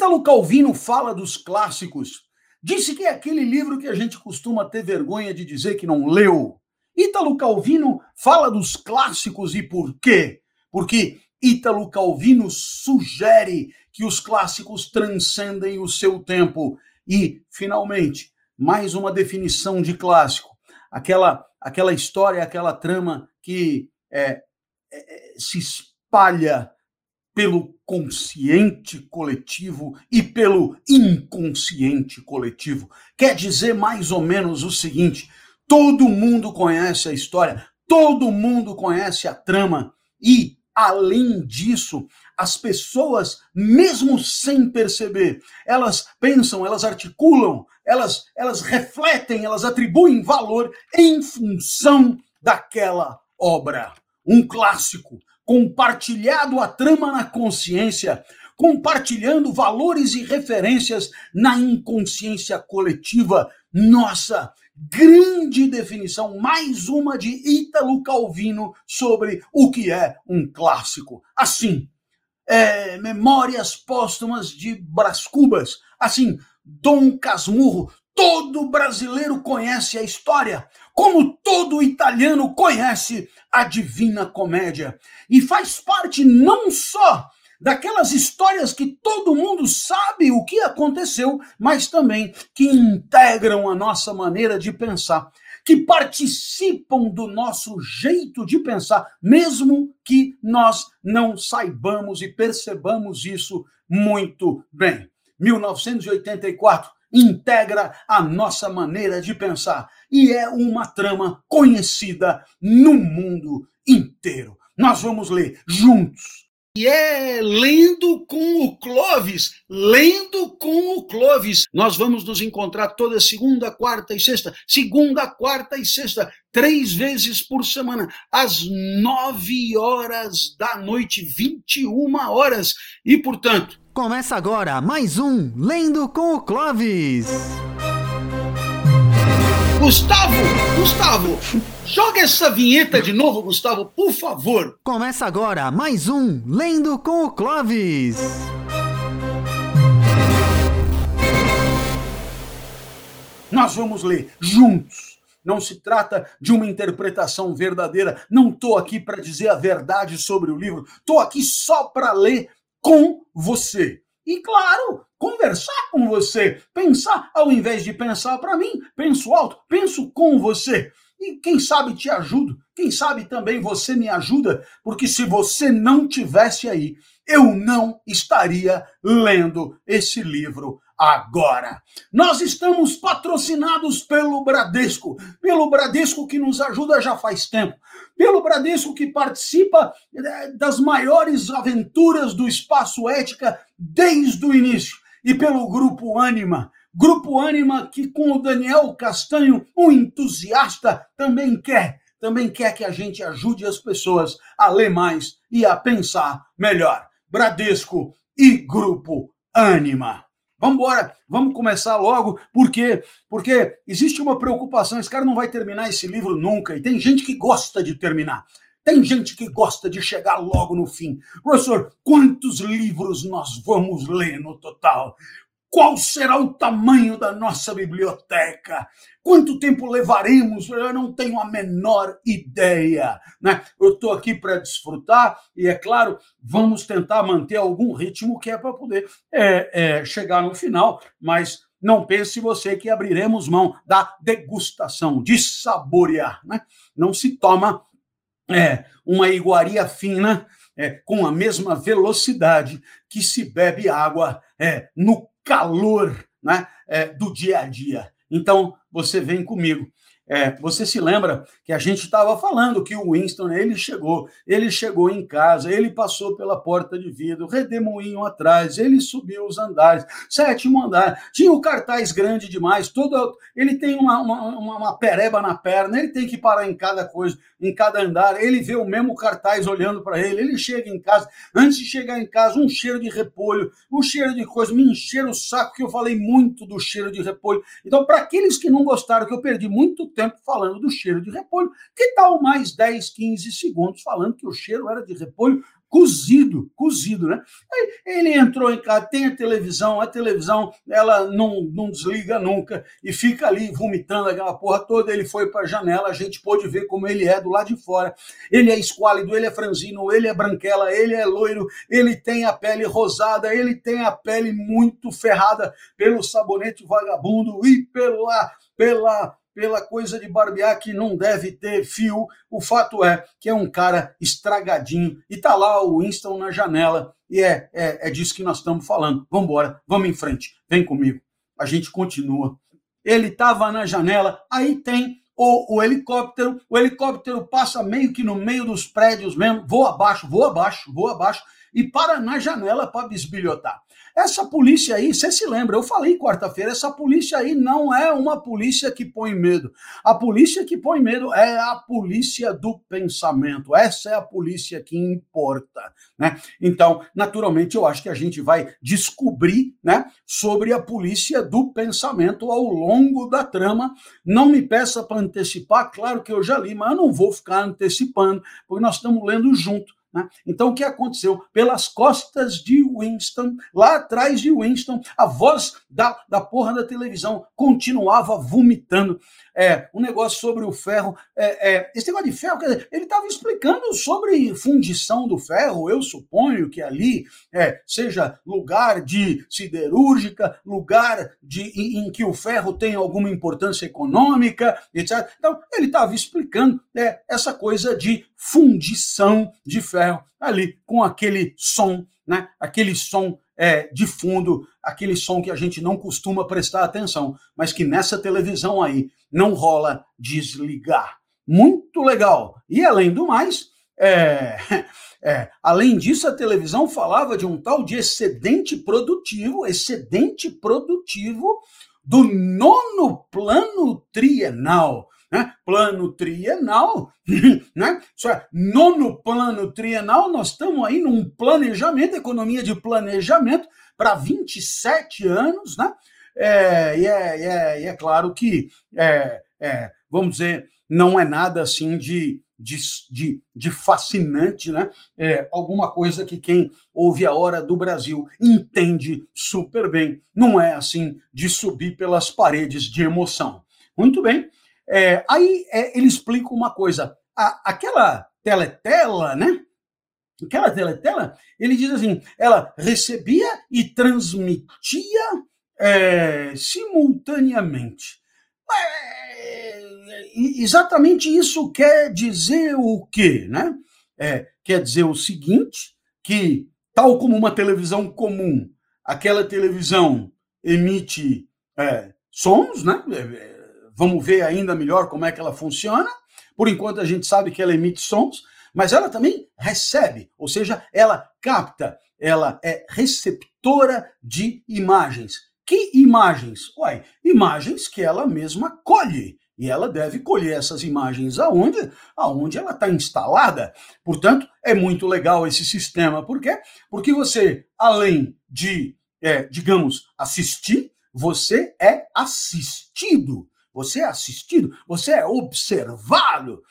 Ítalo Calvino fala dos clássicos. Disse que é aquele livro que a gente costuma ter vergonha de dizer que não leu. Ítalo Calvino fala dos clássicos e por quê? Porque Ítalo Calvino sugere que os clássicos transcendem o seu tempo. E, finalmente, mais uma definição de clássico. Aquela, aquela história, aquela trama que é, é, se espalha pelo consciente coletivo e pelo inconsciente coletivo. Quer dizer mais ou menos o seguinte: todo mundo conhece a história, todo mundo conhece a trama e Além disso, as pessoas, mesmo sem perceber, elas pensam, elas articulam, elas, elas refletem, elas atribuem valor em função daquela obra. Um clássico, compartilhado a trama na consciência, compartilhando valores e referências na inconsciência coletiva. Nossa, grande definição, mais uma de Ítalo Calvino sobre o que é um clássico. Assim, é, Memórias Póstumas de Brás Cubas, assim, Dom Casmurro, todo brasileiro conhece a história, como todo italiano conhece a Divina Comédia, e faz parte não só daquelas histórias que todo mundo sabe o que aconteceu, mas também que integram a nossa maneira de pensar, que participam do nosso jeito de pensar, mesmo que nós não saibamos e percebamos isso muito bem. 1984 integra a nossa maneira de pensar e é uma trama conhecida no mundo inteiro. Nós vamos ler juntos e é lendo com o Clovis, lendo com o Clovis. Nós vamos nos encontrar toda segunda, quarta e sexta, segunda, quarta e sexta, três vezes por semana, às nove horas da noite, 21 horas. E, portanto. Começa agora mais um Lendo com o Clovis. Gustavo, Gustavo, joga essa vinheta de novo, Gustavo, por favor. Começa agora mais um Lendo com o Clovis. Nós vamos ler juntos. Não se trata de uma interpretação verdadeira. Não estou aqui para dizer a verdade sobre o livro. Estou aqui só para ler com você. E claro, conversar com você, pensar ao invés de pensar para mim, penso alto, penso com você. E quem sabe te ajudo, quem sabe também você me ajuda, porque se você não tivesse aí, eu não estaria lendo esse livro agora. Nós estamos patrocinados pelo Bradesco, pelo Bradesco que nos ajuda já faz tempo, pelo Bradesco que participa eh, das maiores aventuras do espaço ética desde o início, e pelo Grupo Anima. Grupo Anima que com o Daniel Castanho, um entusiasta, também quer também quer que a gente ajude as pessoas a ler mais e a pensar melhor. Bradesco e Grupo Anima. Vamos embora, vamos começar logo, porque porque existe uma preocupação, esse cara não vai terminar esse livro nunca, e tem gente que gosta de terminar. Tem gente que gosta de chegar logo no fim. Professor, quantos livros nós vamos ler no total? Qual será o tamanho da nossa biblioteca? Quanto tempo levaremos? Eu não tenho a menor ideia. Né? Eu estou aqui para desfrutar e, é claro, vamos tentar manter algum ritmo que é para poder é, é, chegar no final, mas não pense você que abriremos mão da degustação, de saborear. Né? Não se toma é, uma iguaria fina é, com a mesma velocidade que se bebe água é, no calor né, é, do dia a dia. Então, você vem comigo. É, você se lembra que a gente estava falando que o Winston, ele chegou, ele chegou em casa, ele passou pela porta de vidro, redemoinho atrás, ele subiu os andares, sétimo andar, tinha o cartaz grande demais, todo, ele tem uma, uma, uma pereba na perna, ele tem que parar em cada coisa, em cada andar, ele vê o mesmo cartaz olhando para ele, ele chega em casa, antes de chegar em casa, um cheiro de repolho, um cheiro de coisa, me encheram o saco, que eu falei muito do cheiro de repolho. Então, para aqueles que não gostaram, que eu perdi muito tempo tempo falando do cheiro de repolho. Que tal mais 10, 15 segundos falando que o cheiro era de repolho? cozido, cozido, né? Ele entrou em casa, tem a televisão, a televisão, ela não, não desliga nunca e fica ali vomitando aquela porra toda. Ele foi para a janela, a gente pôde ver como ele é do lado de fora. Ele é esquálido, ele é franzino, ele é branquela, ele é loiro, ele tem a pele rosada, ele tem a pele muito ferrada pelo sabonete vagabundo e pela pela pela coisa de barbear que não deve ter fio. O fato é que é um cara estragadinho e tá lá o Winston na janela e é, é, é disso que nós estamos falando. Vamos embora, vamos em frente, vem comigo. A gente continua. Ele estava na janela, aí tem o, o, helicóptero, o helicóptero passa meio que no meio dos prédios mesmo, voa abaixo, voa abaixo, voa abaixo e para na janela para bisbilhotar. Essa polícia aí, você se lembra, eu falei quarta-feira, essa polícia aí não é uma polícia que põe medo. A polícia que põe medo é a polícia do pensamento. Essa é a polícia que importa, né? Então, naturalmente, eu acho que a gente vai descobrir, né, sobre a polícia do pensamento ao longo da trama. Não me peça para antecipar, claro que eu já li, mas eu não vou ficar antecipando, porque nós estamos lendo junto. Né? Então, o que aconteceu? Pelas costas de Winston, lá atrás de Winston, a voz da, da porra da televisão continuava vomitando é, um negócio sobre o ferro. É, é, esse negócio de ferro, dizer, ele estava explicando sobre fundição do ferro. Eu suponho que ali é, seja lugar de siderúrgica, lugar de, em, em, que o ferro tem alguma importância econômica, etc. Então, ele estava explicando é, essa coisa de fundição de ferro ali, com aquele som, né? aquele som é, de fundo, aquele som que a gente não costuma prestar atenção, mas que nessa televisão aí não rola desligar. Muito legal. E além do mais, é, é, além disso, a televisão falava de um tal de excedente produtivo, excedente produtivo do nono plano trienal. Né? Plano trienal, né? Isso é, nono plano trienal, nós estamos aí num planejamento, economia de planejamento para 27 anos, né? É, e, é, é, é claro que, é, é, vamos dizer, não é nada assim de, de, de, de fascinante, né? É, alguma coisa que quem ouve a hora do Brasil entende super bem. Não é assim de subir pelas paredes de emoção. Muito bem. É, aí é, ele explica uma coisa. A, aquela teletela, né? Aquela teletela, ele diz assim: ela recebia e transmitia é, simultaneamente. É, exatamente isso quer dizer o quê? Né? É, quer dizer o seguinte: que, tal como uma televisão comum, aquela televisão emite é, sons, né? Vamos ver ainda melhor como é que ela funciona. Por enquanto, a gente sabe que ela emite sons, mas ela também recebe, ou seja, ela capta, ela é receptora de imagens. Que imagens? Uai, imagens que ela mesma colhe. E ela deve colher essas imagens aonde? Aonde ela está instalada. Portanto, é muito legal esse sistema. Por quê? Porque você, além de, é, digamos, assistir, você é assistido. Você é assistido, você é observado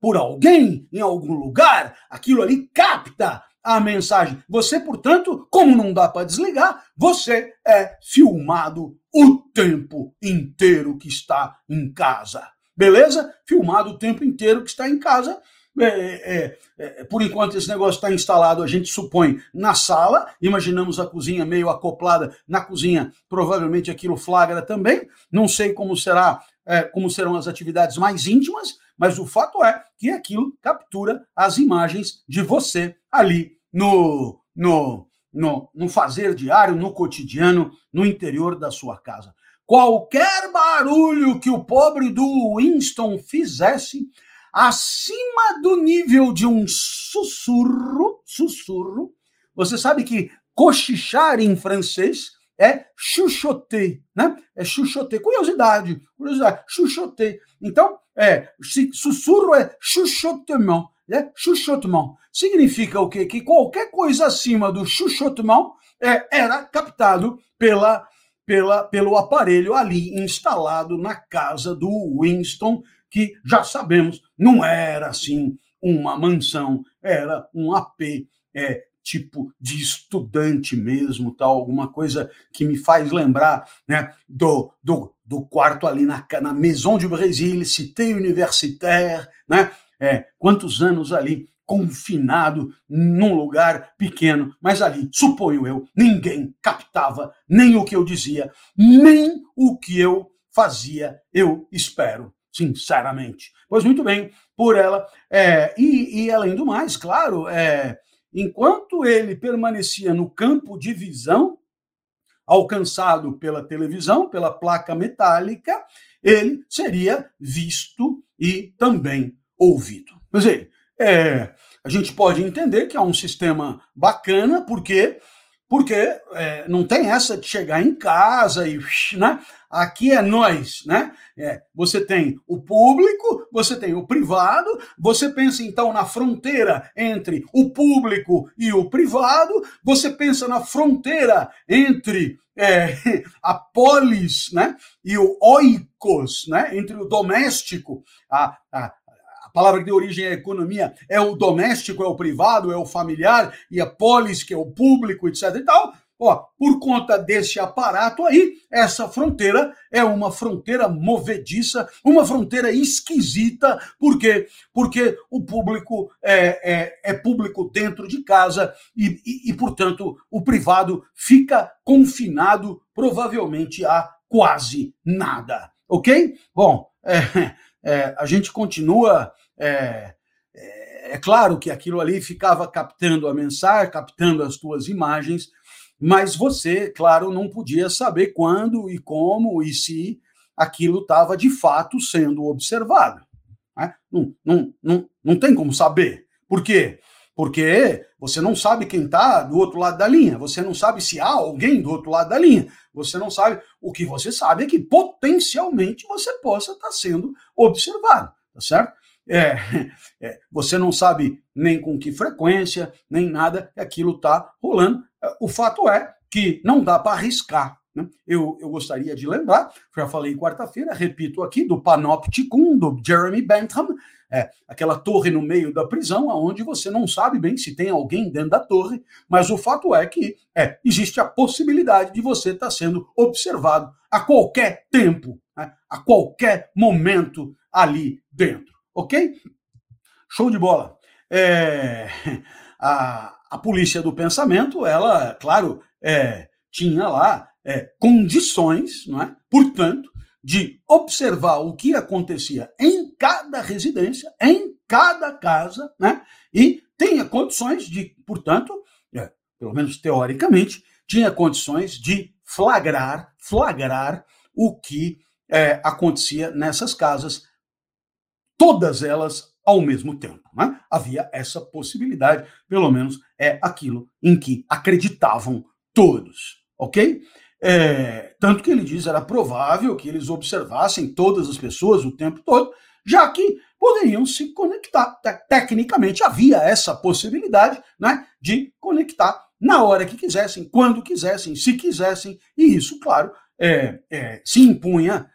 por alguém em algum lugar, aquilo ali capta a mensagem. Você, portanto, como não dá para desligar, você é filmado o tempo inteiro que está em casa. Beleza? Filmado o tempo inteiro que está em casa é, é, é, por enquanto esse negócio está instalado, a gente supõe, na sala, imaginamos a cozinha meio acoplada na cozinha, provavelmente aquilo flagra também, não sei como será, é, como serão as atividades mais íntimas, mas o fato é que aquilo captura as imagens de você ali no, no, no, no fazer diário, no cotidiano, no interior da sua casa. Qualquer barulho que o pobre do Winston fizesse, acima do nível de um sussurro, sussurro. Você sabe que cochichar em francês é chuchoter, né? É chuchoter. Curiosidade, curiosidade, chuchoter. Então, é, sussurro é chuchotement, né? Chuchotement. Significa o quê? Que qualquer coisa acima do chuchotement é, era captado pela, pela, pelo aparelho ali instalado na casa do Winston que já sabemos não era assim uma mansão, era um AP é, tipo de estudante mesmo, tal, alguma coisa que me faz lembrar né, do, do, do quarto ali na, na Maison du Brésil, Cité Universitaire, né? É, quantos anos ali confinado num lugar pequeno, mas ali, suponho eu, ninguém captava nem o que eu dizia, nem o que eu fazia, eu espero, sinceramente. Pois muito bem, por ela. É, e, e, além do mais, claro, é, enquanto ele permanecia no campo de visão, alcançado pela televisão, pela placa metálica, ele seria visto e também ouvido. Mas aí, é, a gente pode entender que é um sistema bacana, porque porque é, não tem essa de chegar em casa e né? aqui é nós, né? É, você tem o público, você tem o privado, você pensa então na fronteira entre o público e o privado, você pensa na fronteira entre é, a polis né? e o oikos, né? entre o doméstico, a, a, palavra que deu origem à economia é o doméstico, é o privado, é o familiar, e a polis, que é o público, etc. e tal. Ó, por conta desse aparato aí, essa fronteira é uma fronteira movediça, uma fronteira esquisita, por quê? Porque o público é, é, é público dentro de casa e, e, e, portanto, o privado fica confinado provavelmente a quase nada, ok? Bom, é, é, a gente continua é, é, é, claro que aquilo ali ficava captando a mensagem, captando as tuas imagens, mas você, claro, não podia saber quando e como e se aquilo estava de fato sendo observado. Né? Não, não, não, não tem como saber. Por quê? Porque você não sabe quem está do outro lado da linha, você não sabe se há alguém do outro lado da linha, você não sabe. O que você sabe é que potencialmente você possa estar tá sendo observado, tá certo? É, é, você não sabe nem com que frequência, nem nada, aquilo está rolando. O fato é que não dá para arriscar. Né? Eu, eu gostaria de lembrar, já falei quarta-feira, repito aqui, do Panopticon, do Jeremy Bentham, é, aquela torre no meio da prisão, onde você não sabe bem se tem alguém dentro da torre, mas o fato é que é, existe a possibilidade de você estar tá sendo observado a qualquer tempo, né? a qualquer momento ali dentro. Ok? Show de bola. É, a, a polícia do pensamento, ela, claro, é, tinha lá é, condições, não é? portanto, de observar o que acontecia em cada residência, em cada casa, né? e tinha condições de, portanto, é, pelo menos teoricamente, tinha condições de flagrar, flagrar o que é, acontecia nessas casas todas elas ao mesmo tempo. Né? Havia essa possibilidade, pelo menos é aquilo em que acreditavam todos, ok? É, tanto que ele diz era provável que eles observassem todas as pessoas o tempo todo, já que poderiam se conectar. Tecnicamente havia essa possibilidade né, de conectar na hora que quisessem, quando quisessem, se quisessem, e isso, claro, é, é, se impunha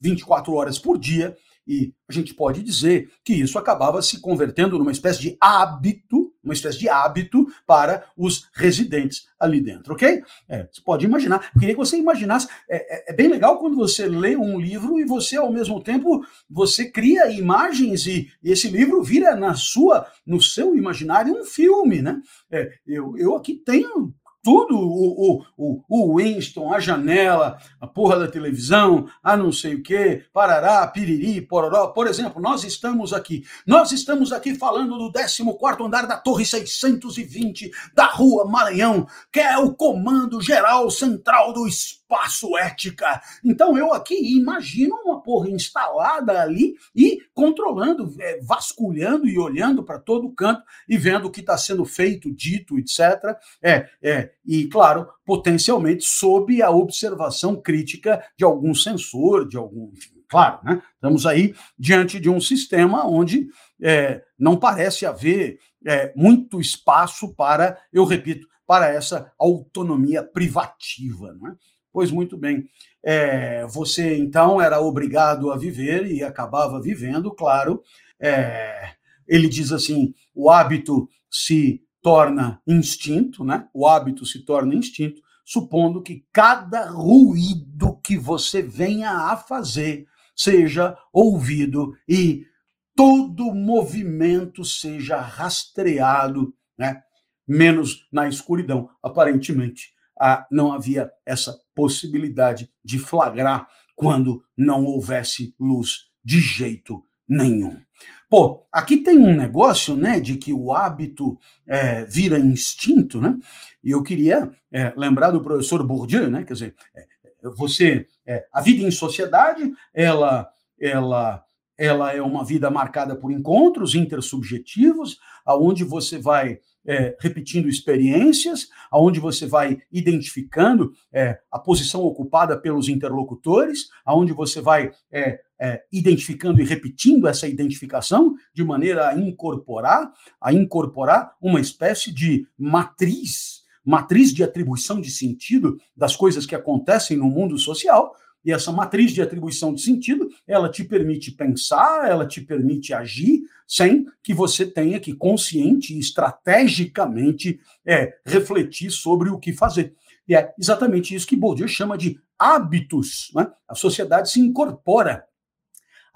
24 é, horas por dia e a gente pode dizer que isso acabava se convertendo numa espécie de hábito, uma espécie de hábito para os residentes ali dentro, ok? É, você pode imaginar. Eu queria que você imaginasse. É, é, é, bem legal quando você lê um livro e você, ao mesmo tempo, você cria imagens e, e esse livro vira na sua, no seu imaginário um filme, né? É, eu, eu aqui tenho tudo, o, o, o Winston, a janela, a porra da televisão, a não sei o quê, parará, piriri, pororó. Por exemplo, nós estamos aqui, nós estamos aqui falando do 14 andar da Torre 620 da Rua Maranhão, que é o Comando Geral Central do Espaço Ética. Então eu aqui imagino uma porra instalada ali e controlando, é, vasculhando e olhando para todo canto e vendo o que está sendo feito, dito, etc. É, é, e, claro, potencialmente sob a observação crítica de algum sensor, de algum. Claro, né? Estamos aí diante de um sistema onde é, não parece haver é, muito espaço para, eu repito, para essa autonomia privativa. Né? Pois muito bem. É, você então era obrigado a viver e acabava vivendo, claro. É, ele diz assim: o hábito se torna instinto, né? O hábito se torna instinto, supondo que cada ruído que você venha a fazer seja ouvido e todo movimento seja rastreado, né? menos na escuridão. Aparentemente, ah, não havia essa possibilidade de flagrar quando não houvesse luz de jeito nenhum. Pô, aqui tem um negócio, né, de que o hábito é, vira instinto, né? E eu queria é, lembrar do professor Bourdieu, né? Quer dizer, é, você, é, a vida em sociedade, ela, ela ela é uma vida marcada por encontros intersubjetivos, aonde você vai é, repetindo experiências, aonde você vai identificando é, a posição ocupada pelos interlocutores, aonde você vai é, é identificando e repetindo essa identificação de maneira a incorporar, a incorporar uma espécie de matriz, matriz de atribuição de sentido das coisas que acontecem no mundo social, e essa matriz de atribuição de sentido, ela te permite pensar, ela te permite agir, sem que você tenha que consciente e estrategicamente é, refletir sobre o que fazer. E é exatamente isso que Bourdieu chama de hábitos. Né? A sociedade se incorpora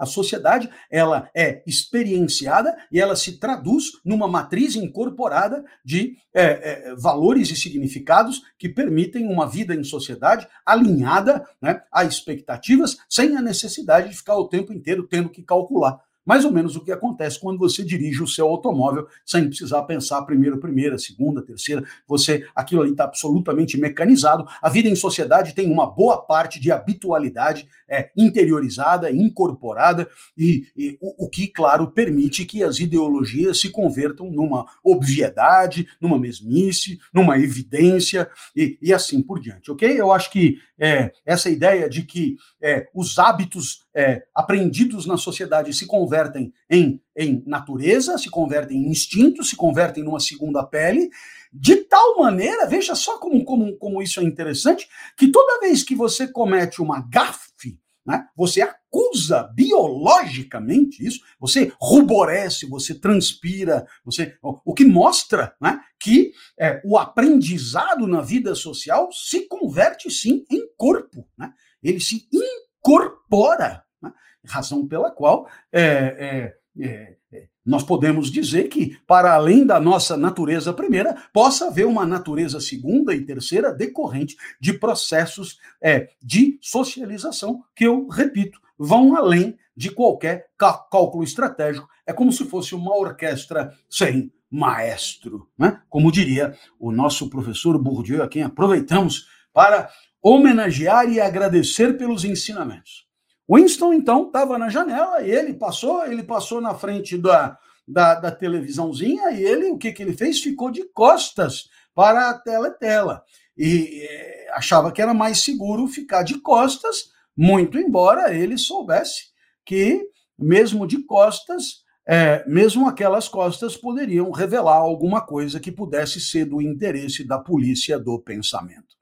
a sociedade ela é experienciada e ela se traduz numa matriz incorporada de é, é, valores e significados que permitem uma vida em sociedade alinhada né, a expectativas, sem a necessidade de ficar o tempo inteiro tendo que calcular mais ou menos o que acontece quando você dirige o seu automóvel sem precisar pensar primeiro, primeira, segunda, terceira. Você, aquilo ali está absolutamente mecanizado. A vida em sociedade tem uma boa parte de habitualidade é, interiorizada, incorporada, e, e o, o, que, claro, permite que as ideologias se convertam numa obviedade, numa mesmice, numa evidência e, e assim por diante, ok? Eu acho que é, essa ideia de que é, os hábitos é, aprendidos na sociedade se convertem em, em natureza, se convertem em instinto, se convertem numa segunda pele, de tal maneira, veja só como, como, como isso é interessante, que toda vez que você comete uma gafe, né, você acusa biologicamente isso, você ruborece, você transpira, você, o, que mostra né, que é, o aprendizado na vida social se converte sim em corpo, né? ele se incorpora, né? razão pela qual é, é, é, é, nós podemos dizer que, para além da nossa natureza primeira, possa haver uma natureza segunda e terceira decorrente de processos é, de socialização que, eu repito, vão além de qualquer cálculo estratégico. É como se fosse uma orquestra sem maestro, né? como diria o nosso professor Bourdieu, a quem aproveitamos para homenagear e agradecer pelos ensinamentos. Winston, então, estava na janela ele passou, ele passou na frente da, da, da, televisãozinha e ele, o que, que ele fez? Ficou de costas para a teletela. E eh, achava que era mais seguro ficar de costas, muito embora ele soubesse que, mesmo de costas, é, mesmo aquelas costas poderiam revelar alguma coisa que pudesse ser do interesse da polícia do pensamento.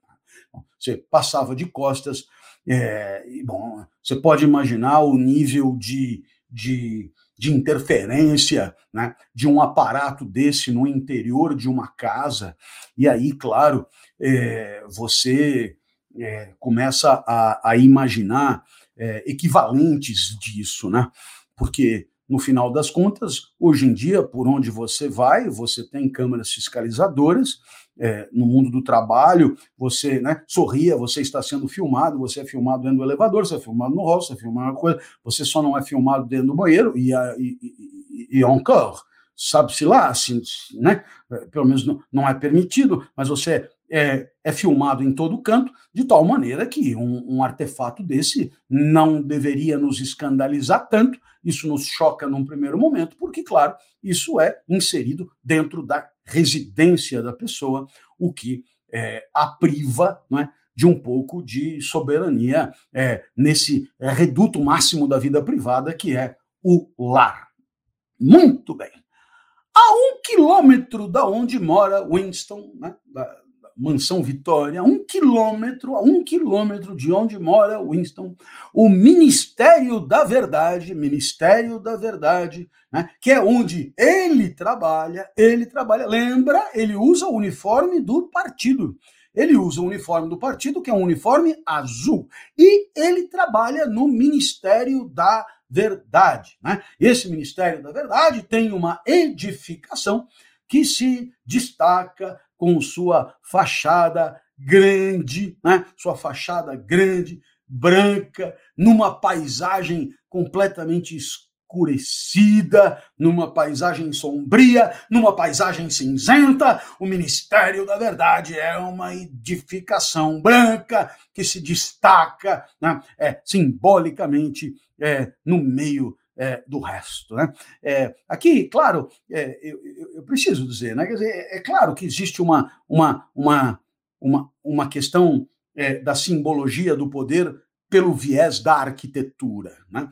Você passava de costas, é, e, bom, você pode imaginar o nível de, de, de interferência né, de um aparato desse no interior de uma casa, e aí, claro, é, você é, começa a, a imaginar é, equivalentes disso, né? Porque no final das contas, hoje em dia, por onde você vai, você tem câmeras fiscalizadoras. É, no mundo do trabalho, você né, sorria, você está sendo filmado, você é filmado dentro do elevador, você é filmado no rosto, você é filmado coisa, você só não é filmado dentro do banheiro, e, e, e, e encore, sabe-se lá, assim, né? Pelo menos não, não é permitido, mas você é, é, filmado em todo canto, de tal maneira que um, um, artefato desse não deveria nos escandalizar tanto. Isso nos choca num primeiro momento, porque, claro, isso é inserido dentro da residência da pessoa, o que é, a priva não é, de um pouco de soberania é, nesse reduto máximo da vida privada, que é o lar. Muito bem. A um quilômetro da onde mora Winston, né, da, Mansão Vitória, um quilômetro, a um quilômetro de onde mora Winston, o Ministério da Verdade, Ministério da Verdade, né, que é onde ele trabalha, ele trabalha, lembra, ele usa o uniforme do partido. Ele usa o uniforme do partido, que é um uniforme azul, e ele trabalha no Ministério da Verdade. Né? Esse Ministério da Verdade tem uma edificação que se destaca com sua fachada grande, né? Sua fachada grande, branca, numa paisagem completamente escurecida, numa paisagem sombria, numa paisagem cinzenta. O Ministério da Verdade é uma edificação branca que se destaca, né? é, simbolicamente é, no meio é, do resto. Né? É, aqui, claro, é, eu, eu, preciso dizer, né? Dizer, é, é, claro que existe uma, uma, uma, uma, uma questão é, da simbologia do poder pelo viés da arquitetura. Né?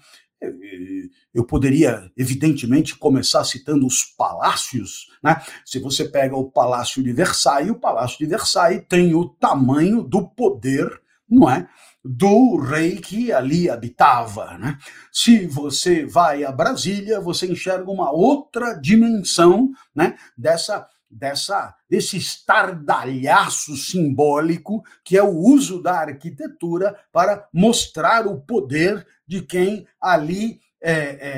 Eu poderia, evidentemente, começar citando os palácios. Né? Se você pega o Palácio de Versailles, o Palácio de Versailles tem o tamanho do poder, não é? do rei que ali habitava. Né? Se você vai a Brasília, você enxerga uma outra dimensão né, dessa dessa desse estardalhaço simbólico que é o uso da arquitetura para mostrar o poder de quem ali é,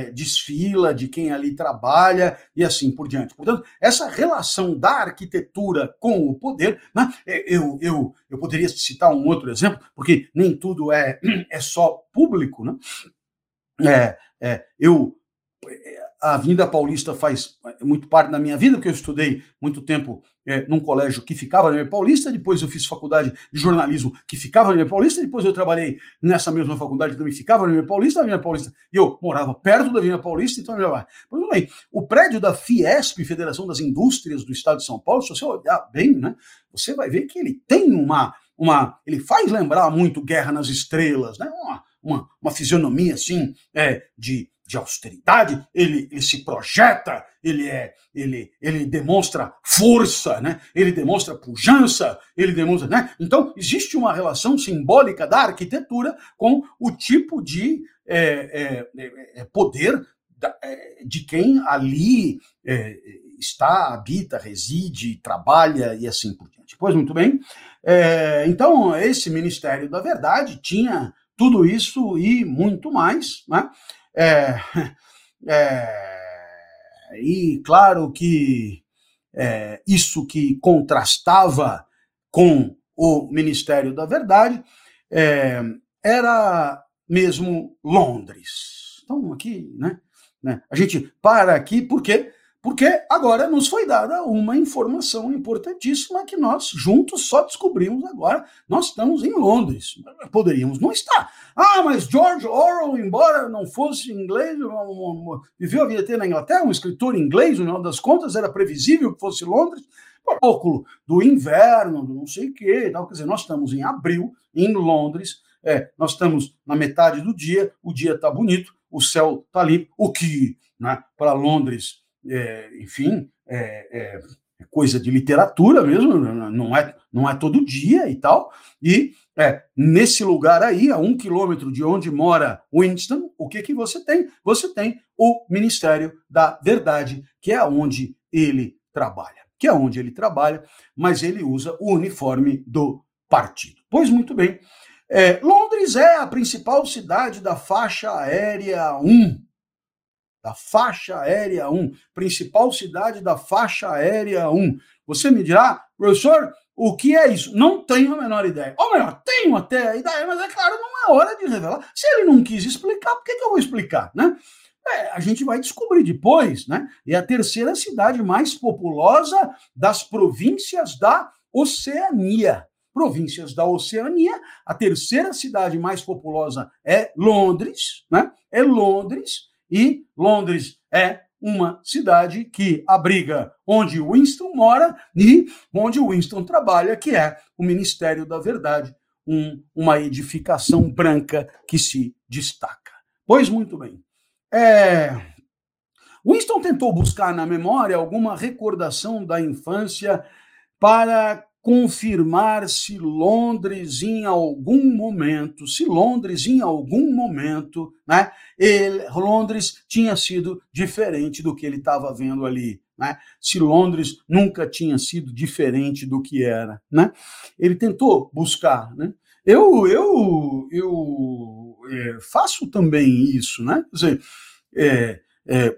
é, desfila, de quem ali trabalha e assim por diante. Portanto, essa relação da arquitetura com o poder, né, é, eu, eu, eu poderia citar um outro exemplo, porque nem tudo é, é só público. Né? É, é, eu a Avenida Paulista faz muito parte da minha vida, porque eu estudei muito tempo é, num colégio que ficava na Avenida Paulista, depois eu fiz faculdade de jornalismo que ficava na Avenida Paulista, depois eu trabalhei nessa mesma faculdade que também ficava na Avenida Paulista, na Avenida Paulista, e eu morava perto da Avenida Paulista, então já vai. Mas, bem, o prédio da Fiesp, Federação das Indústrias do Estado de São Paulo, se você olhar bem, né, você vai ver que ele tem uma, uma ele faz lembrar muito Guerra nas Estrelas, né, uma, uma, uma fisionomia assim, é, de de austeridade, ele, ele se projeta, ele é, ele, ele demonstra força, né? Ele demonstra pujança, ele demonstra, né? Então existe uma relação simbólica da arquitetura com o tipo de é, é, é, poder é, de quem ali é, está, habita, reside, trabalha e assim por diante. Pois muito bem. É, então esse Ministério da Verdade tinha tudo isso e muito mais, né? É, é, e claro que é, isso que contrastava com o Ministério da Verdade é, era mesmo Londres. Então, aqui, né, né, a gente para aqui porque porque agora nos foi dada uma informação importantíssima que nós juntos só descobrimos agora. Nós estamos em Londres. Poderíamos não estar. Ah, mas George Orwell, embora não fosse inglês, viveu a vida inteira na Inglaterra, um escritor inglês, no final das contas, era previsível que fosse Londres. Pouco do inverno, do não sei o quê. Tal. Quer dizer, nós estamos em abril, em Londres. É, nós estamos na metade do dia, o dia está bonito, o céu está limpo, o que né, para Londres é, enfim, é, é, coisa de literatura mesmo, não é, não é todo dia e tal. E é, nesse lugar aí, a um quilômetro de onde mora Winston, o que, que você tem? Você tem o Ministério da Verdade, que é onde ele trabalha. Que é onde ele trabalha, mas ele usa o uniforme do partido. Pois muito bem. É, Londres é a principal cidade da faixa aérea 1 da faixa aérea 1, principal cidade da faixa aérea 1. Você me dirá, professor, o que é isso? Não tenho a menor ideia. Ou melhor, tenho até a ideia, mas é claro, não é hora de revelar. Se ele não quis explicar, por que, que eu vou explicar, né? É, a gente vai descobrir depois, né? É a terceira cidade mais populosa das províncias da Oceania. Províncias da Oceania, a terceira cidade mais populosa é Londres, né? É Londres, e Londres é uma cidade que abriga onde Winston mora e onde Winston trabalha, que é o Ministério da Verdade, um, uma edificação branca que se destaca. Pois muito bem. É... Winston tentou buscar na memória alguma recordação da infância para confirmar se Londres em algum momento, se Londres em algum momento, né, ele, Londres tinha sido diferente do que ele estava vendo ali, né? Se Londres nunca tinha sido diferente do que era, né? Ele tentou buscar, né? Eu eu eu é, faço também isso, né? Quer dizer, é, é,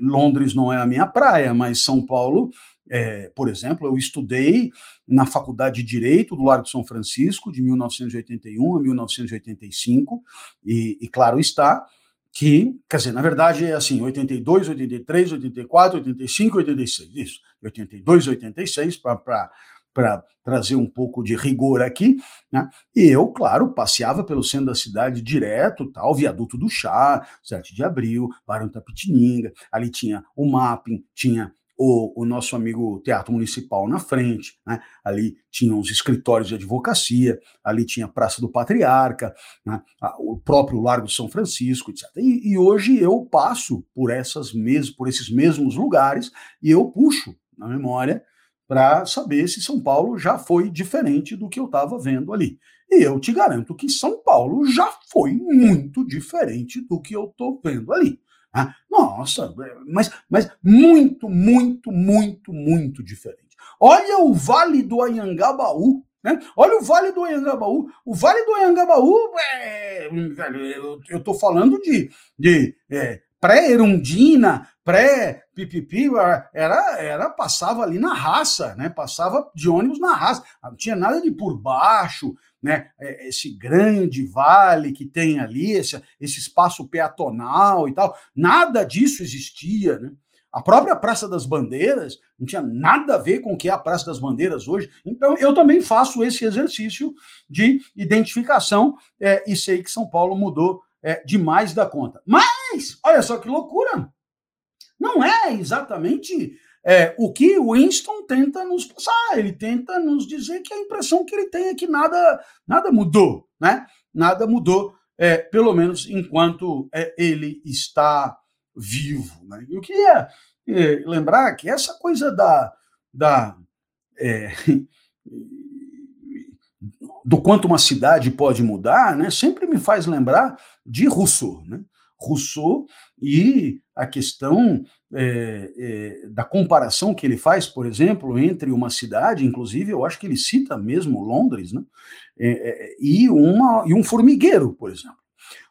Londres não é a minha praia, mas São Paulo é, por exemplo, eu estudei na Faculdade de Direito do Largo de São Francisco, de 1981 a 1985, e, e claro está que, quer dizer, na verdade é assim, 82, 83, 84, 85, 86, isso, 82, 86, para para trazer um pouco de rigor aqui, né? E eu, claro, passeava pelo centro da cidade direto, tal, viaduto do Chá, 7 de abril, Barão Tapitininga, ali tinha o mapping, tinha o, o, nosso amigo Teatro Municipal na frente, né? ali tinham os escritórios de advocacia, ali tinha a Praça do Patriarca, né? o próprio Largo de São Francisco, etc. E, e, hoje eu passo por, essas mes por esses mesmos lugares e eu puxo na memória para saber se São Paulo já foi diferente do que eu estava vendo ali. E eu te garanto que São Paulo já foi muito diferente do que eu estou vendo ali. Ah, nossa, mas, mas muito, muito, muito, muito diferente. Olha o Vale do Anhangabaú, né? Olha o Vale do Anhangabaú. O Vale do Anhangabaú, é, eu estou falando de, de é, pré-erundina, pré-pipipi, era, era, passava ali na raça, né? Passava de ônibus na raça. Não tinha nada de por baixo, né, é, esse grande vale que tem ali, esse, esse espaço peatonal e tal, nada disso existia. Né? A própria Praça das Bandeiras não tinha nada a ver com o que é a Praça das Bandeiras hoje. Então, eu também faço esse exercício de identificação é, e sei que São Paulo mudou é, demais da conta. Mas, olha só que loucura! Não é exatamente é, o que o Winston tenta nos passar, ele tenta nos dizer que a impressão que ele tem é que nada, nada mudou, né? Nada mudou, é, pelo menos enquanto é, ele está vivo. Né? Eu queria é, lembrar que essa coisa da, da é, do quanto uma cidade pode mudar, né, sempre me faz lembrar de Rousseau. Né? Rousseau e a questão é, é, da comparação que ele faz, por exemplo, entre uma cidade, inclusive eu acho que ele cita mesmo Londres, né, é, é e, uma, e um formigueiro, por exemplo.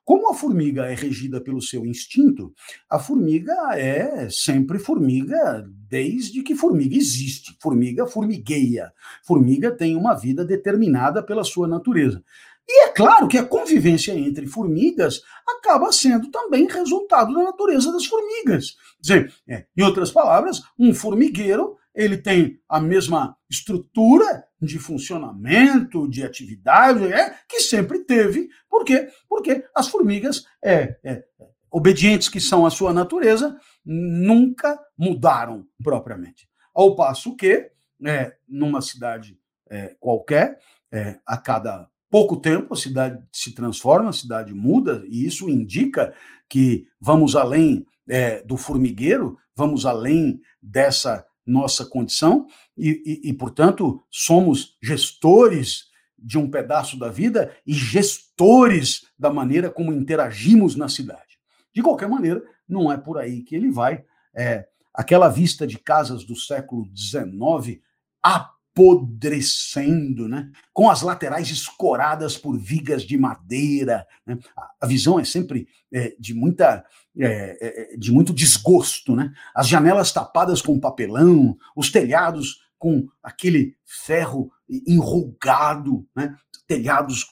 Como a formiga é regida pelo seu instinto, a formiga é sempre formiga desde que formiga existe. Formiga formigueia. Formiga tem uma vida determinada pela sua natureza. E é claro que a convivência entre formigas acaba sendo também resultado da natureza das formigas. Quer dizer, é, em outras palavras, um formigueiro ele tem a mesma estrutura de funcionamento, de atividade, é, que sempre teve. Por quê? Porque as formigas, é, é, obedientes que são à sua natureza, nunca mudaram propriamente. Ao passo que, é, numa cidade é, qualquer, é, a cada pouco tempo a cidade se transforma, a cidade muda, e isso indica que vamos além é, do formigueiro, vamos além dessa nossa condição, e, e, e, portanto, somos gestores de um pedaço da vida e gestores da maneira como interagimos na cidade. De qualquer maneira, não é por aí que ele vai. É, aquela vista de casas do século XIX, apodrecendo, né? com as laterais escoradas por vigas de madeira. Né? A visão é sempre é, de, muita, é, é, de muito desgosto. Né? As janelas tapadas com papelão, os telhados com aquele ferro enrugado, né? telhados.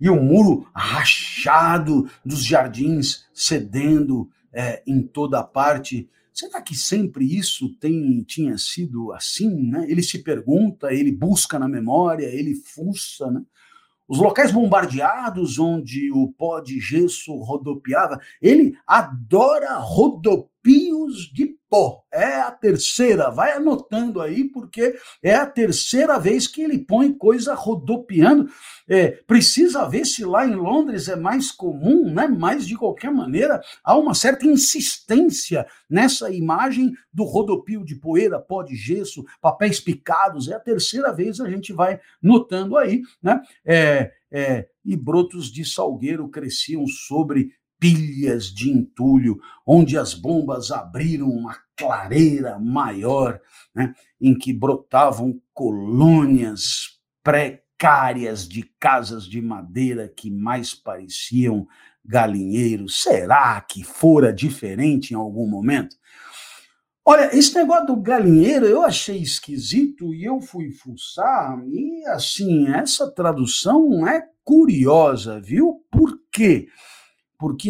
E o muro rachado dos jardins cedendo é, em toda parte Será que sempre isso tem, tinha sido assim? Né? Ele se pergunta, ele busca na memória, ele fuça. Né? Os locais bombardeados onde o pó de gesso rodopiava, ele adora rodopios de É a terceira, vai anotando aí, porque é a terceira vez que ele põe coisa rodopiando. É, precisa ver se lá em Londres é mais comum, né? Mas de qualquer maneira, há uma certa insistência nessa imagem do rodopio de poeira, pó de gesso, papéis picados. É a terceira vez a gente vai notando aí, né? É, é, e brotos de salgueiro cresciam sobre pilhas de entulho, onde as bombas abriram uma clareira maior, né, em que brotavam colônias precárias de casas de madeira que mais pareciam galinheiros. Será que fora diferente em algum momento? Olha, esse negócio do galinheiro eu achei esquisito e eu fui fuçar, e assim, essa tradução é curiosa, viu? Por quê?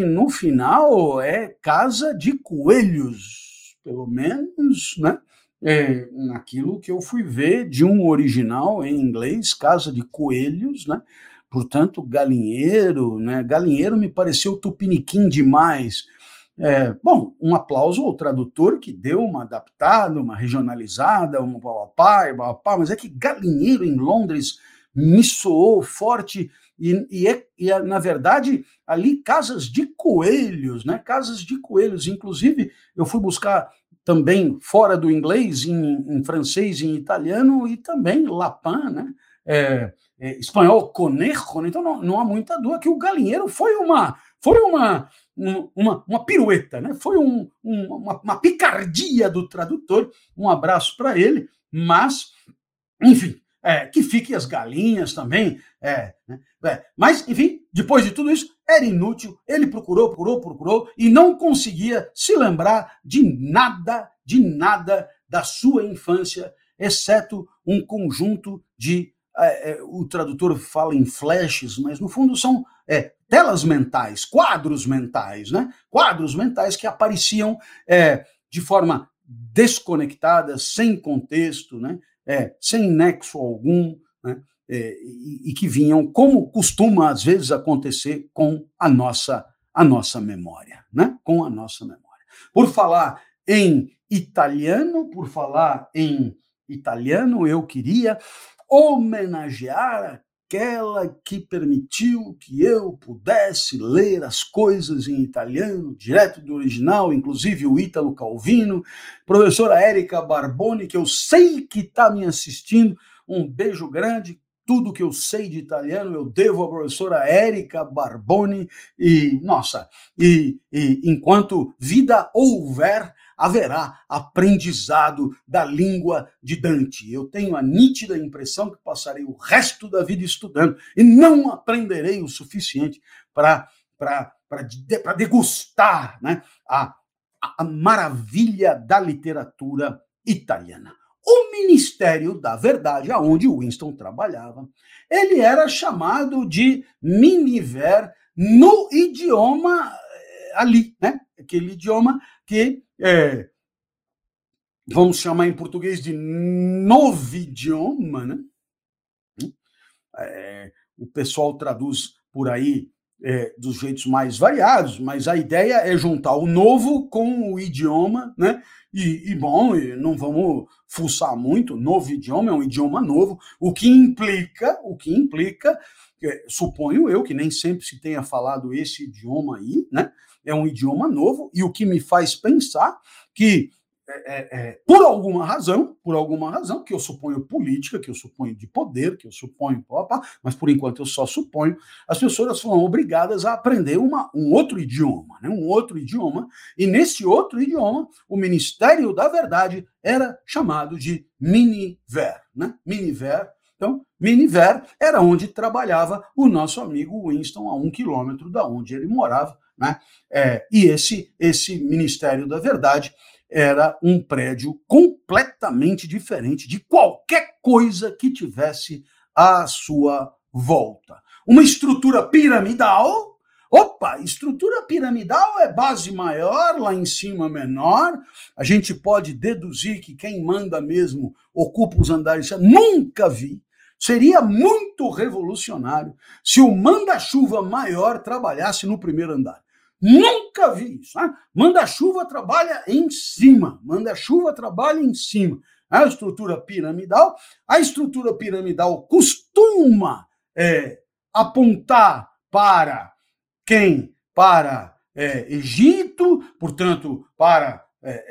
No final é casa de coelhos, pelo menos, né? É, naquilo que eu fui ver de um original em inglês, Casa de Coelhos, né? Portanto, galinheiro, né? Galinheiro me pareceu tupiniquim demais. É, bom, um aplauso ao tradutor que deu uma adaptada, uma regionalizada, um papapá, papapá, mas é que galinheiro em Londres me soou forte e, e, é, e é, na verdade, ali casas de coelhos, né? Casas de coelhos. Inclusive, eu fui buscar também fora do inglês, em, em francês, em italiano e também lapin, né? É, é, espanhol conejo, né? então não, não há muita dúvida que o galinheiro foi uma foi uma, uma, uma pirueta, né? foi um, um, uma, uma picardia do tradutor. Um abraço para ele, mas, enfim, é, que fiquem as galinhas também. É, né? é, Mas, enfim, depois de tudo isso, era inútil. Ele procurou, procurou, procurou e não conseguia se lembrar de nada, de nada da sua infância, exceto um conjunto de. É, é o tradutor fala em flashes, mas no fundo são é, telas mentais, quadros mentais, né? Quadros mentais que apareciam é, de forma desconectada, sem contexto, né? É, sem nexo algum, né? É, e, e, que vinham, como costuma às vezes acontecer com a nossa a nossa memória, né? Com a nossa memória. Por falar em italiano, por falar em italiano, eu queria homenagear aquela que permitiu que eu pudesse ler as coisas em italiano, direto do original, inclusive o Ítalo Calvino, professora Érica Barboni, que eu sei que está me assistindo, um beijo grande, tudo que eu sei de italiano eu devo à professora Érica Barboni. E, nossa, e, e enquanto vida houver, haverá aprendizado da língua de Dante. Eu tenho a nítida impressão que passarei o resto da vida estudando e não aprenderei o suficiente para degustar né, a, a maravilha da literatura italiana. O Ministério da Verdade, aonde Winston trabalhava, ele era chamado de Miniver no idioma eh, ali, né? Aquele idioma que é, vamos chamar em português de novo idioma, né? É, o pessoal traduz por aí é, dos jeitos mais variados, mas a ideia é juntar o novo com o idioma, né? E, e bom, não vamos fuçar muito, novo idioma é um idioma novo, o que implica, o que implica, suponho eu que nem sempre se tenha falado esse idioma aí, né? É um idioma novo, e o que me faz pensar que é, é, é, por alguma razão, por alguma razão, que eu suponho política, que eu suponho de poder, que eu suponho, opa, mas por enquanto eu só suponho, as pessoas foram obrigadas a aprender uma, um outro idioma, né, um outro idioma, e nesse outro idioma, o Ministério da Verdade era chamado de Miniver, né, Miniver, então, Miniver era onde trabalhava o nosso amigo Winston, a um quilômetro da onde ele morava, né, é, e esse, esse Ministério da Verdade era um prédio completamente diferente de qualquer coisa que tivesse à sua volta. Uma estrutura piramidal. Opa, estrutura piramidal é base maior, lá em cima menor. A gente pode deduzir que quem manda mesmo ocupa os andares. Nunca vi. Seria muito revolucionário se o manda-chuva maior trabalhasse no primeiro andar. Nunca vi isso. Né? Manda-chuva trabalha em cima, manda-chuva trabalha em cima. A estrutura piramidal, a estrutura piramidal costuma é, apontar para quem? Para é, Egito, portanto, para é,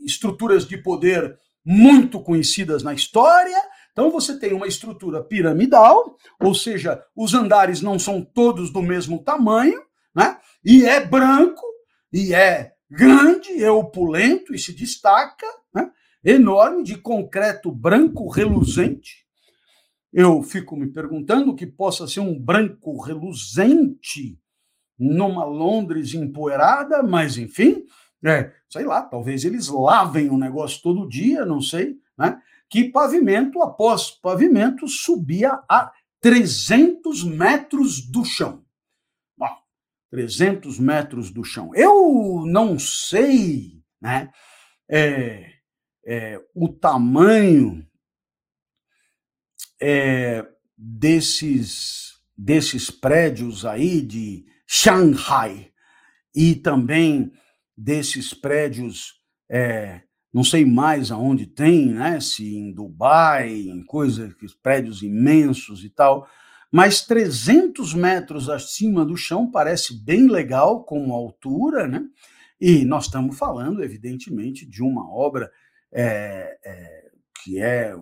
estruturas de poder muito conhecidas na história. Então você tem uma estrutura piramidal, ou seja, os andares não são todos do mesmo tamanho, né? E é branco, e é grande, é opulento e se destaca, né? enorme, de concreto branco reluzente. Eu fico me perguntando o que possa ser um branco reluzente numa Londres empoeirada, mas enfim, é, sei lá, talvez eles lavem o negócio todo dia, não sei, né? Que pavimento após pavimento subia a 300 metros do chão. Bom, 300 metros do chão. Eu não sei, né? É, é, o tamanho é, desses, desses prédios aí de Shanghai e também desses prédios, é, não sei mais aonde tem, né? Se em Dubai, em coisas, prédios imensos e tal, mas 300 metros acima do chão parece bem legal como altura, né? E nós estamos falando, evidentemente, de uma obra é, é, que é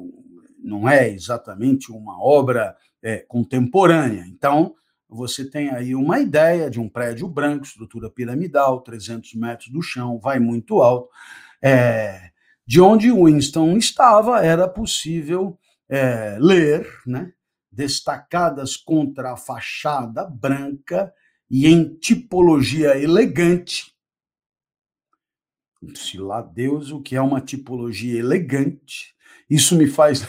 não é exatamente uma obra é, contemporânea. Então, você tem aí uma ideia de um prédio branco, estrutura piramidal, 300 metros do chão, vai muito alto. É, de onde Winston estava, era possível é, ler, né, destacadas contra a fachada branca e em tipologia elegante. Se lá Deus, o que é uma tipologia elegante? Isso me faz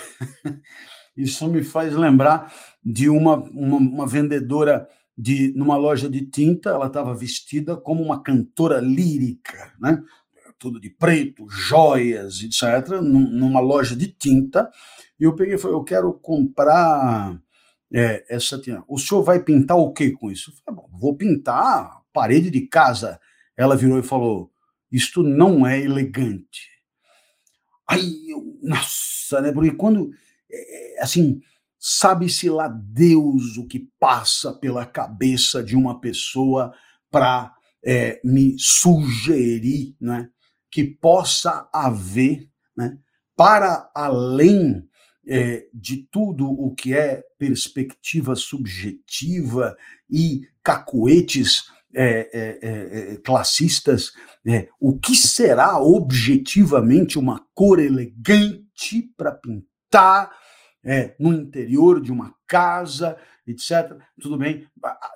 Isso me faz lembrar de uma, uma, uma vendedora de numa loja de tinta, ela estava vestida como uma cantora lírica, né? Tudo de preto, joias, etc., numa loja de tinta. E eu peguei e falei: Eu quero comprar é, essa tinta. O senhor vai pintar o que com isso? Eu falei, Bom, vou pintar a parede de casa. Ela virou e falou: Isto não é elegante. Aí eu, nossa, né? Porque quando é, assim, sabe-se lá Deus o que passa pela cabeça de uma pessoa para é, me sugerir né, que possa haver, né, para além é, de tudo o que é perspectiva subjetiva e cacoetes é, é, é, é classistas, o que será objetivamente uma cor elegante para pintar? Está é, no interior de uma casa, etc. Tudo bem.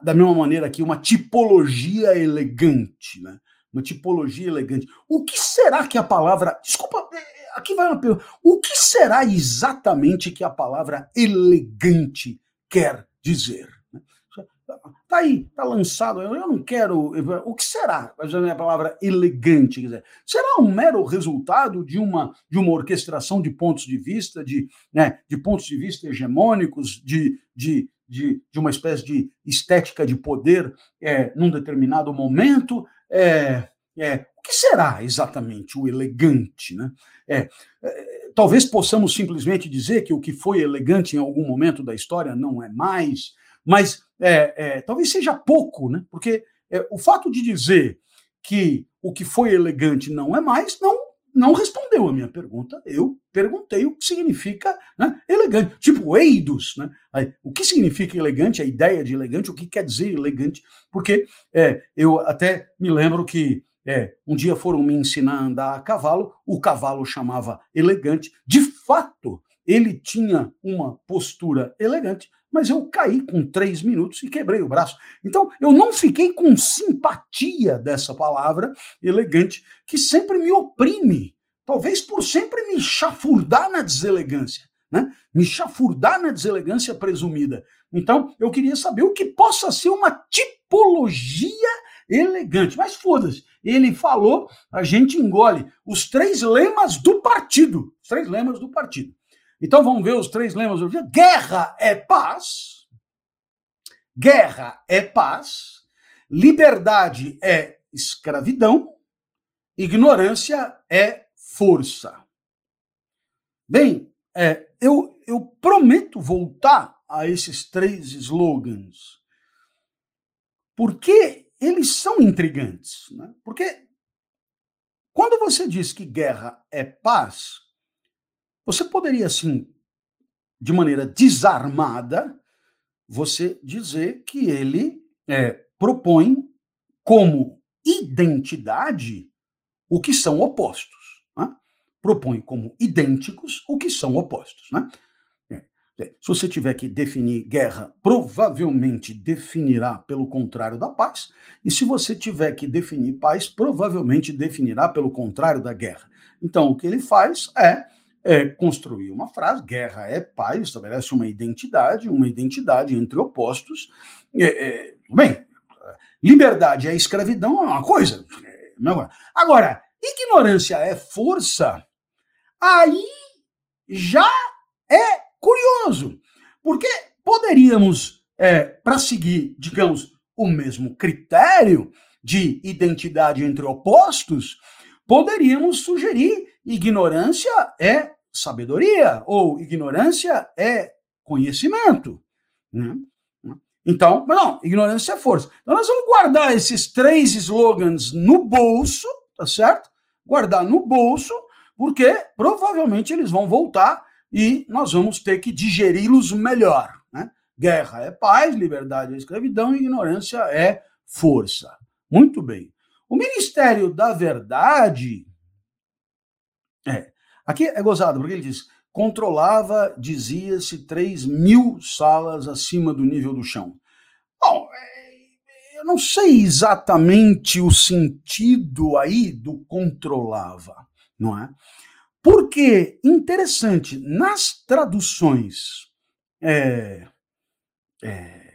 Da mesma maneira aqui, uma tipologia elegante, né? Uma tipologia elegante. O que será que a palavra. Desculpa, é, aqui vai uma pergunta. O que será exatamente que a palavra elegante quer dizer? Tá aí, tá lançado. Eu não quero. O que será? A palavra elegante. Quer dizer, será um mero resultado de uma, de uma orquestração de pontos de vista, de, né, de pontos de vista hegemônicos, de, de, de, de uma espécie de estética de poder é, num determinado momento? É, é, o que será exatamente o elegante? Né? É, é, talvez possamos simplesmente dizer que o que foi elegante em algum momento da história não é mais, mas é, é, talvez seja pouco, né? Porque é, o fato de dizer que o que foi elegante não é mais, não não respondeu a minha pergunta. Eu perguntei o que significa né, elegante. Tipo, eidos, né? O que significa elegante, a ideia de elegante, o que quer dizer elegante, porque é, eu até me lembro que é, um dia foram me ensinar a andar a cavalo, o cavalo chamava elegante. De fato, ele tinha uma postura elegante, mas eu caí com três minutos e quebrei o braço. Então, eu não fiquei com simpatia dessa palavra elegante, que sempre me oprime, talvez por sempre me chafurdar na deselegância, né? me chafurdar na deselegância presumida. Então, eu queria saber o que possa ser uma tipologia elegante. Mas foda-se, ele falou, a gente engole os três lemas do partido. Os três lemas do partido. Então vamos ver os três lemas do dia. Guerra é paz. Guerra é paz. liberdade é escravidão, ignorância é força. Bem, é, eu, eu prometo voltar a esses três slogans, porque eles são intrigantes. Né? Porque quando você diz que guerra é paz, você poderia, assim, de maneira desarmada, você dizer que ele é, propõe como identidade o que são opostos. Né? Propõe como idênticos o que são opostos. Né? É, se você tiver que definir guerra, provavelmente definirá pelo contrário da paz. E se você tiver que definir paz, provavelmente definirá pelo contrário da guerra. Então, o que ele faz é, é construir uma frase: guerra é paz, estabelece uma identidade, uma identidade entre opostos. É, é, bem, liberdade é escravidão é uma coisa. É, Agora, ignorância é força, aí já é curioso, porque poderíamos, é, para seguir, digamos, o mesmo critério de identidade entre opostos, poderíamos sugerir ignorância é sabedoria ou ignorância é conhecimento. Né? Então, não, ignorância é força. Então nós vamos guardar esses três slogans no bolso, tá certo? Guardar no bolso, porque provavelmente eles vão voltar e nós vamos ter que digeri-los melhor. Né? Guerra é paz, liberdade é escravidão, ignorância é força. Muito bem. O Ministério da Verdade. É, aqui é gozado, porque ele diz: controlava, dizia-se, 3 mil salas acima do nível do chão. Bom, é, eu não sei exatamente o sentido aí do controlava, não é? Porque, interessante, nas traduções é, é,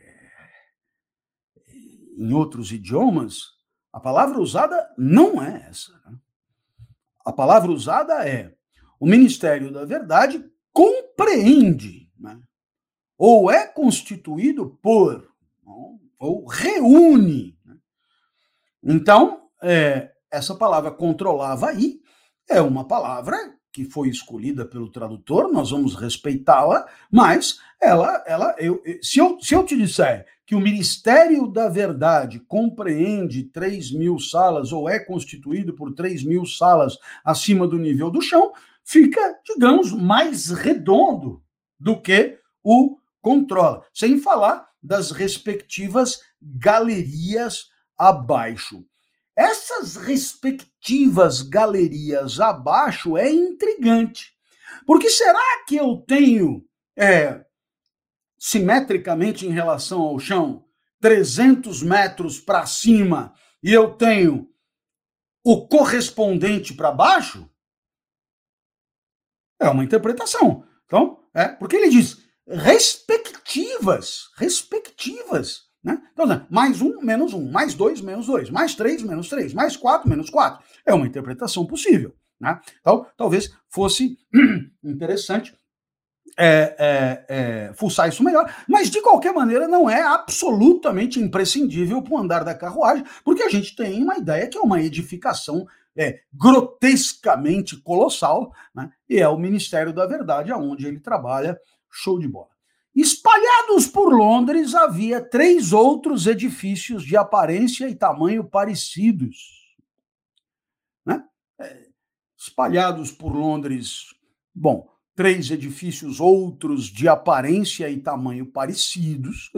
em outros idiomas, a palavra usada não é essa. Né? A palavra usada é o Ministério da Verdade compreende, né? ou é constituído por, ou reúne. Né? Então, é, essa palavra controlava aí é uma palavra que foi escolhida pelo tradutor, nós vamos respeitá-la, mas ela, ela eu, se, eu, se eu te disser que o Ministério da Verdade compreende 3 mil salas ou é constituído por 3 mil salas acima do nível do chão, fica, digamos, mais redondo do que o controla, sem falar das respectivas galerias abaixo. Essas respectivas galerias abaixo é intrigante. Porque será que eu tenho, é, simetricamente em relação ao chão, 300 metros para cima e eu tenho o correspondente para baixo? É uma interpretação. Então, é, porque ele diz respectivas, respectivas. Né? Então, mais um, menos um, mais dois, menos dois, mais três, menos três, mais quatro, menos quatro. É uma interpretação possível. Né? Então, talvez fosse interessante é, é, é, fuçar isso melhor, mas de qualquer maneira não é absolutamente imprescindível para o andar da carruagem, porque a gente tem uma ideia que é uma edificação é, grotescamente colossal, né? e é o Ministério da Verdade, aonde ele trabalha, show de bola. Espalhados por Londres havia três outros edifícios de aparência e tamanho parecidos. Né? É, espalhados por Londres, bom, três edifícios outros de aparência e tamanho parecidos.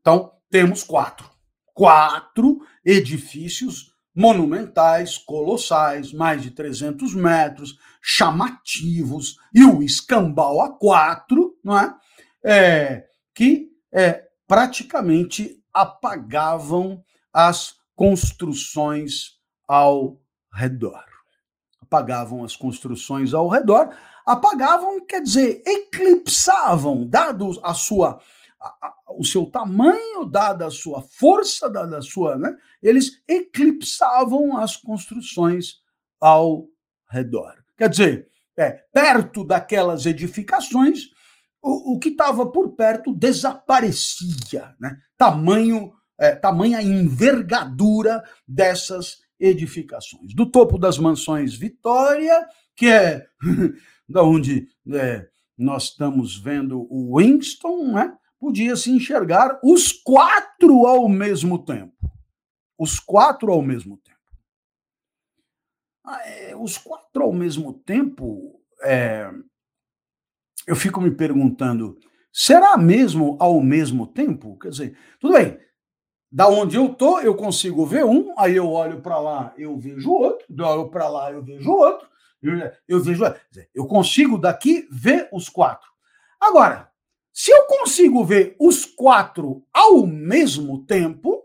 Então, temos quatro. Quatro edifícios monumentais, colossais, mais de 300 metros, chamativos, e o escambau a quatro, não é? é, que é, praticamente apagavam as construções ao redor. Apagavam as construções ao redor, apagavam, quer dizer, eclipsavam, dado a sua a, a, o seu tamanho, dada a sua força, dada a sua, né, eles eclipsavam as construções ao redor. Quer dizer, é, perto daquelas edificações, o, o que estava por perto desaparecia, né? Tamanho é, tamanha envergadura dessas edificações. Do topo das mansões Vitória, que é da onde é, nós estamos vendo o Winston, né? podia-se enxergar os quatro ao mesmo tempo. Os quatro ao mesmo tempo. Ah, é, os quatro ao mesmo tempo, é, eu fico me perguntando, será mesmo ao mesmo tempo? Quer dizer, tudo bem, da onde eu tô, eu consigo ver um, aí eu olho para lá, eu vejo outro, eu olho para lá, eu vejo outro, eu, vejo, eu consigo daqui ver os quatro. Agora, se eu consigo ver os quatro ao mesmo tempo,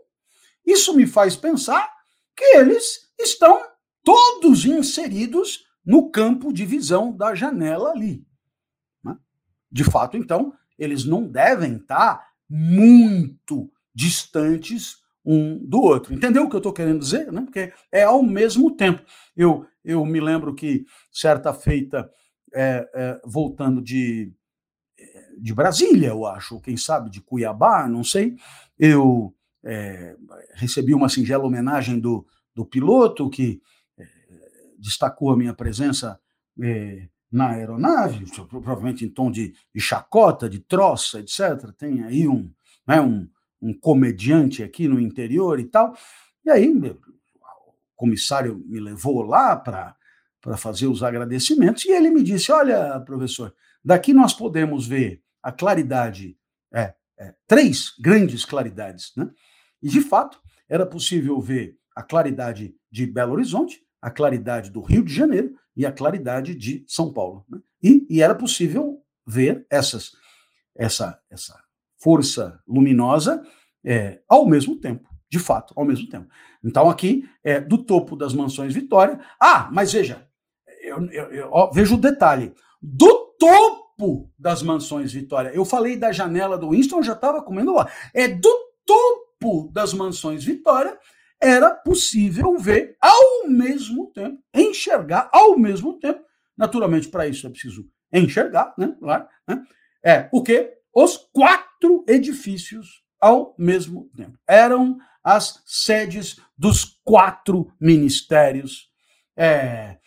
isso me faz pensar que eles estão todos inseridos no campo de visão da janela ali. Né? De fato, então, eles não devem estar muito distantes um do outro. Entendeu o que eu estou querendo dizer? Né? Porque é ao mesmo tempo. Eu, eu me lembro que, certa feita, é, é, voltando de, de Brasília, eu acho, quem sabe de Cuiabá, não sei, eu é, recebi uma singela homenagem do, do piloto que é, destacou a minha presença é, na aeronave, provavelmente em tom de, de, chacota, de troça, etc. Tem aí um, né, um, um comediante aqui no interior e tal. E aí, o comissário me levou lá para fazer os agradecimentos e ele me disse: Olha, professor, daqui nós podemos ver a claridade, é, é, três grandes claridades. Né? E, de fato, era possível ver a claridade de Belo Horizonte, a claridade do Rio de Janeiro e a claridade de São Paulo. Né? E, e era possível ver essas, essa, essa força luminosa é, ao mesmo tempo, de fato, ao mesmo tempo. Então, aqui, é, do topo das mansões Vitória. Ah, mas veja, eu, eu, eu ó, veja o detalhe. Do topo das mansões Vitória, eu falei da janela do Winston, já estava comendo lá. É do topo das mansões Vitória, era possível ver ao mesmo tempo, enxergar ao mesmo tempo. Naturalmente, para isso é preciso enxergar, né? Claro, né? É o que? Os quatro edifícios ao mesmo tempo. Eram as sedes dos quatro ministérios, é,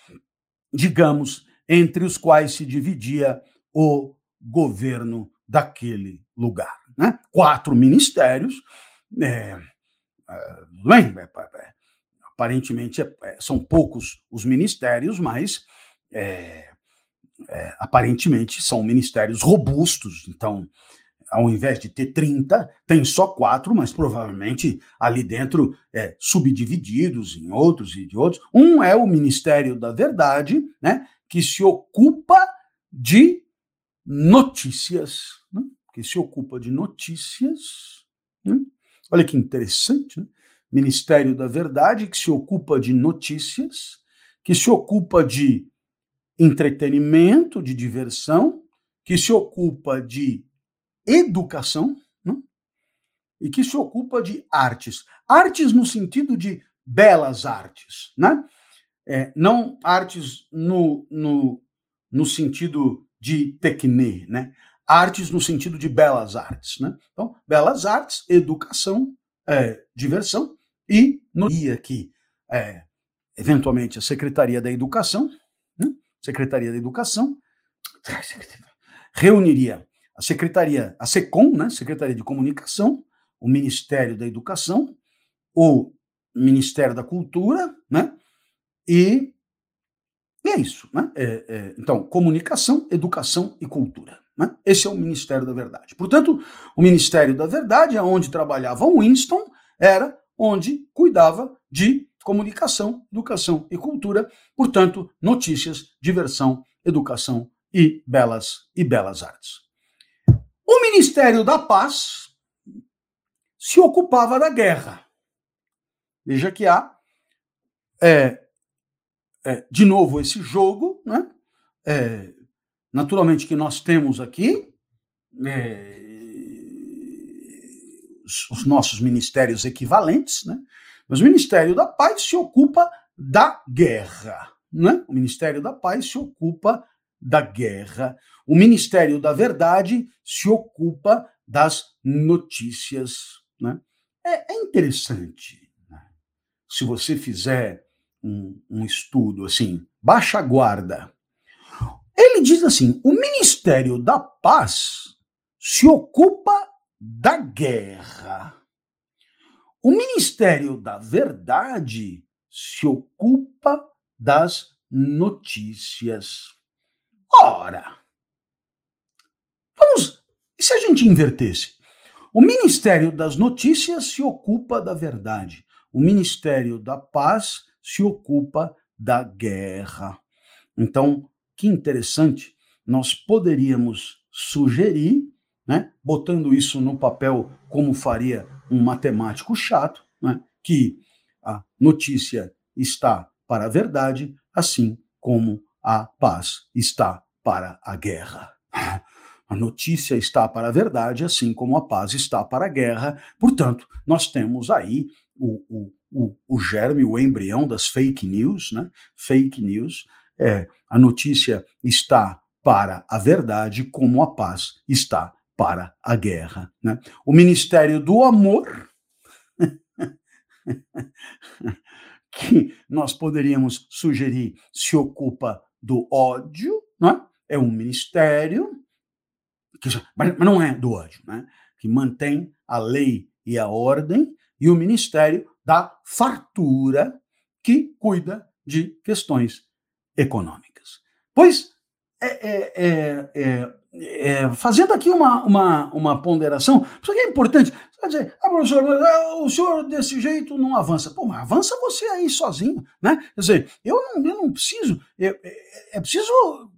digamos, entre os quais se dividia o governo daquele lugar. Né? Quatro ministérios, é, é bem, é, é, aparentemente são poucos os ministérios, mas aparentemente são ministérios robustos, então ao invés de ter 30, tem só quatro, mas provavelmente ali dentro é, subdivididos em outros e de outros. Um é o Ministério da Verdade, né, que se ocupa de notícias, né, que se ocupa de notícias. Né? Olha que interessante, né? Ministério da Verdade, que se ocupa de notícias, que se ocupa de entretenimento, de diversão, que se ocupa de educação né? e que se ocupa de artes. Artes no sentido de belas artes, né? É, não artes no, no, no sentido de tecne, né? Artes no sentido de belas artes, né? Então, belas artes, educação, é, diversão e no dia que é, eventualmente a Secretaria da Educação? Secretaria da Educação reuniria a Secretaria, a SECOM, né, Secretaria de Comunicação, o Ministério da Educação, o Ministério da Cultura, né, e, e é isso. Né? É, é, então, comunicação, educação e cultura. Né? Esse é o Ministério da Verdade. Portanto, o Ministério da Verdade, onde trabalhava Winston, era onde cuidava de comunicação, educação e cultura, portanto, notícias, diversão, educação e belas e belas artes. O Ministério da Paz se ocupava da guerra. Veja que há, é, é, de novo, esse jogo, né? É, naturalmente que nós temos aqui é, os, os, nossos ministérios equivalentes, né? Mas o Ministério da Paz se ocupa da guerra. Né? O Ministério da Paz se ocupa da guerra. O Ministério da Verdade se ocupa das notícias. Né? é, é interessante. Né? Se você fizer um, um estudo assim, baixa guarda. Ele diz assim: o Ministério da Paz se ocupa da guerra. O Ministério da Verdade se ocupa das notícias. Ora, vamos. E se a gente invertesse? O Ministério das Notícias se ocupa da verdade. O Ministério da Paz se ocupa da guerra. Então, que interessante, nós poderíamos sugerir, né, botando isso no papel como faria um matemático chato, né, que a notícia está para a verdade, assim como a paz está para a guerra. A notícia está para a verdade, assim como a paz está para a guerra. Portanto, nós temos aí o, o, o, o germe, o embrião das fake news, né? Fake news. É, a notícia está para a verdade, como a paz está para a guerra. Né? O Ministério do Amor, que nós poderíamos sugerir, se ocupa do ódio, né? é um ministério, que, mas não é do ódio, né? que mantém a lei e a ordem, e o ministério da fartura, que cuida de questões econômicas. Pois, é, é, é, é fazendo aqui uma, uma, uma ponderação, isso aqui é importante. Você vai dizer, ah, professor, o senhor desse jeito não avança. Pô, mas avança você aí sozinho, né? Quer dizer, eu não, eu não preciso, é, é, é preciso.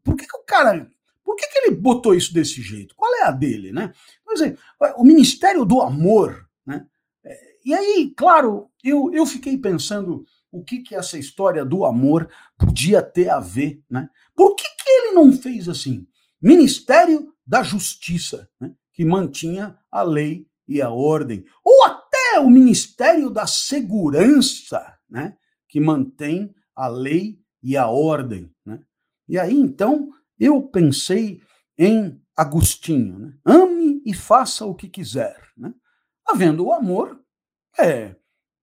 Por que, que o cara. Por que, que ele botou isso desse jeito? Qual é a dele, né? Quer dizer, o Ministério do Amor, né? É, e aí, claro, eu, eu fiquei pensando o que, que essa história do amor podia ter a ver, né? Por que, que ele não fez assim? Ministério da Justiça, né, que mantinha a lei e a ordem, ou até o Ministério da Segurança, né, que mantém a lei e a ordem. Né? E aí, então, eu pensei em Agostinho, né? ame e faça o que quiser. Né? Havendo o amor, é,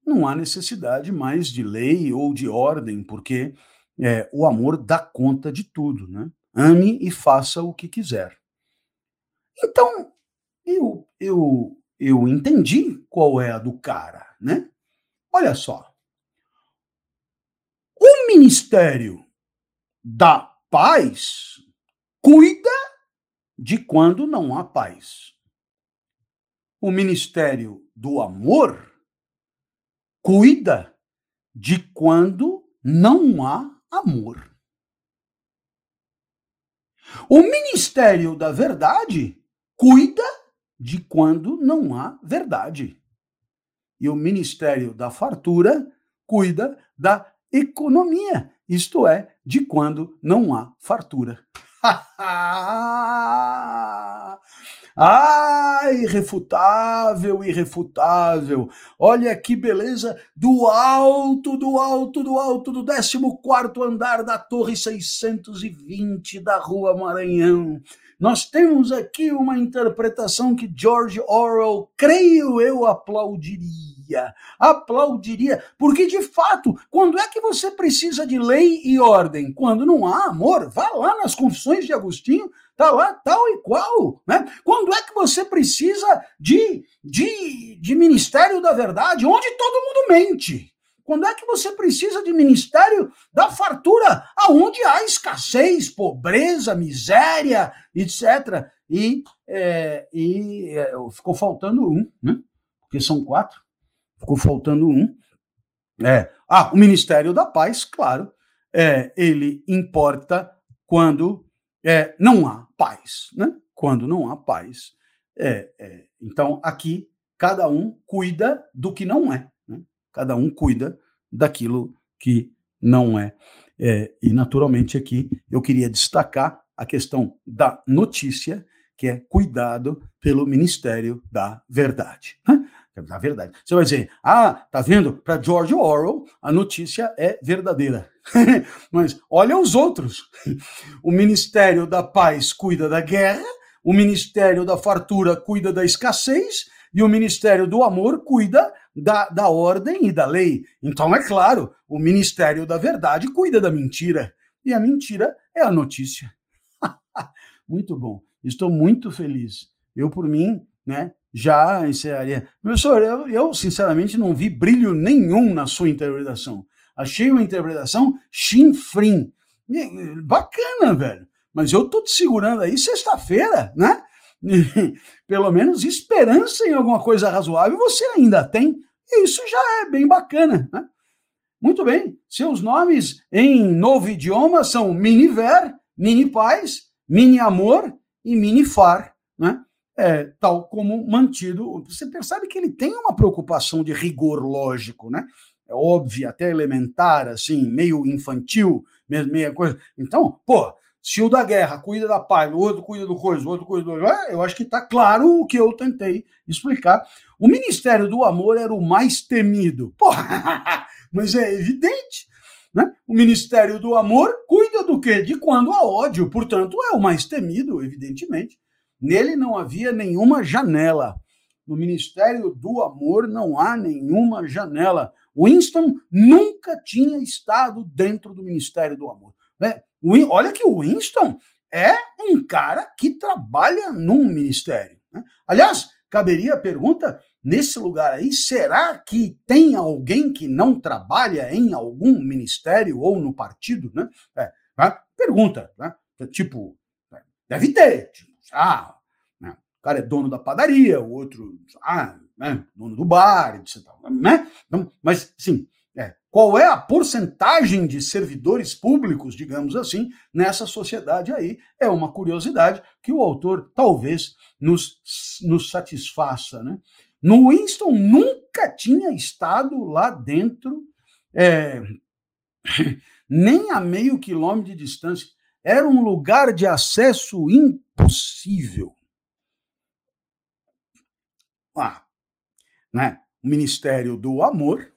não há necessidade mais de lei ou de ordem, porque é, o amor dá conta de tudo. Né? Ame e faça o que quiser. Então, eu, eu, eu entendi qual é a do cara, né? Olha só. O Ministério da Paz cuida de quando não há paz. O Ministério do Amor cuida de quando não há amor. O Ministério da Verdade cuida de quando não há verdade. E o Ministério da Fartura cuida da economia, isto é, de quando não há fartura. Ah, irrefutável, irrefutável. Olha que beleza do alto, do alto, do alto do 14 andar da Torre 620 da Rua Maranhão. Nós temos aqui uma interpretação que George Orwell, creio eu, aplaudiria. Aplaudiria, porque de fato, quando é que você precisa de lei e ordem? Quando não há amor, vá lá nas Confissões de Agostinho, Está lá tal e qual. Né? Quando é que você precisa de, de, de Ministério da Verdade, onde todo mundo mente? Quando é que você precisa de Ministério da Fartura, aonde há escassez, pobreza, miséria, etc. E, é, e é, ficou faltando um, né? porque são quatro, ficou faltando um. É, ah, o Ministério da Paz, claro, é, ele importa quando é, não há paz. Né? Quando não há paz. É, é, então, aqui, cada um cuida do que não é. Né? Cada um cuida daquilo que não é. é. E, naturalmente, aqui eu queria destacar a questão da notícia, que é cuidado pelo Ministério da Verdade. Né? Da verdade. Você vai dizer, ah, tá vendo? Para George Orwell, a notícia é verdadeira. Mas olha os outros. O Ministério da Paz cuida da guerra, o Ministério da Fartura cuida da escassez, E o Ministério do Amor cuida da, da ordem e da lei. Então, é claro, o Ministério da Verdade cuida da mentira. E a mentira é a notícia. muito bom. Estou muito feliz. Eu, por mim, né, já encerraria. Professor, eu, eu, sinceramente não vi brilho nenhum na sua interpretação. Achei uma interpretação chinfrim. Bacana, velho. Mas eu tô te segurando aí sexta-feira, né? Pelo menos esperança em alguma coisa razoável você ainda tem. E isso já é bem bacana, né? Muito bem. Seus nomes em novo idioma são Miniver, Mini Paz, Mini Amor e Mini Far? É, tal como mantido. Você percebe que ele tem uma preocupação de rigor lógico, né? É óbvio, até elementar, assim, meio infantil, meia coisa. Então, pô, se o da guerra cuida da paz, o outro cuida do coisa, o outro cuida do. É, eu acho que está claro o que eu tentei explicar. O Ministério do Amor era o mais temido. Porra, mas é evidente. Né? O Ministério do Amor cuida do quê? De quando há ódio, portanto, é o mais temido, evidentemente. Nele não havia nenhuma janela. No Ministério do Amor não há nenhuma janela. Winston nunca tinha estado dentro do Ministério do Amor. Né? Olha que o Winston é um cara que trabalha num ministério. Né? Aliás, caberia a pergunta nesse lugar aí: será que tem alguém que não trabalha em algum ministério ou no partido? Né? É, né? Pergunta, né? tipo, deve ter. Ah, né? o cara é dono da padaria, o outro, ah, né? dono do bar, etc. Né? Então, mas, sim, é, qual é a porcentagem de servidores públicos, digamos assim, nessa sociedade aí? É uma curiosidade que o autor talvez nos, nos satisfaça. Né? No Winston nunca tinha estado lá dentro, é, nem a meio quilômetro de distância. Era um lugar de acesso impossível. Ah, né? O Ministério do Amor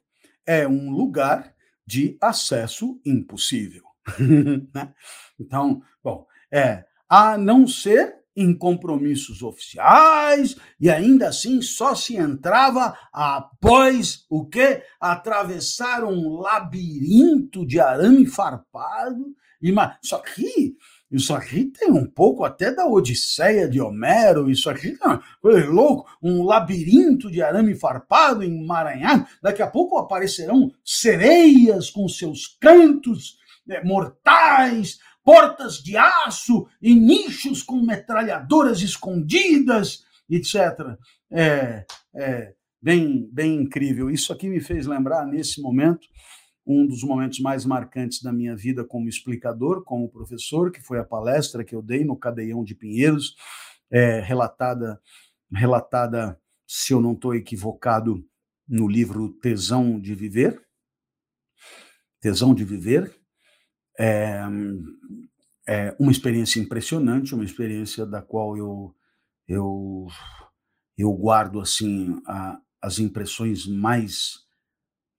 é um lugar de acesso impossível. Né? então, bom, é a não ser em compromissos oficiais e ainda assim só se entrava após o que atravessar um labirinto de arame farpado só que isso aqui tem um pouco até da Odisseia de Homero, isso aqui é louco, um labirinto de arame farpado, emaranhado. Daqui a pouco aparecerão sereias com seus cantos né, mortais, portas de aço e nichos com metralhadoras escondidas, etc. É, é bem, bem incrível. Isso aqui me fez lembrar, nesse momento, um dos momentos mais marcantes da minha vida como explicador, como professor, que foi a palestra que eu dei no Cadeião de Pinheiros, é, relatada, relatada, se eu não estou equivocado, no livro Tesão de Viver. Tesão de Viver. É, é uma experiência impressionante, uma experiência da qual eu, eu, eu guardo assim a, as impressões mais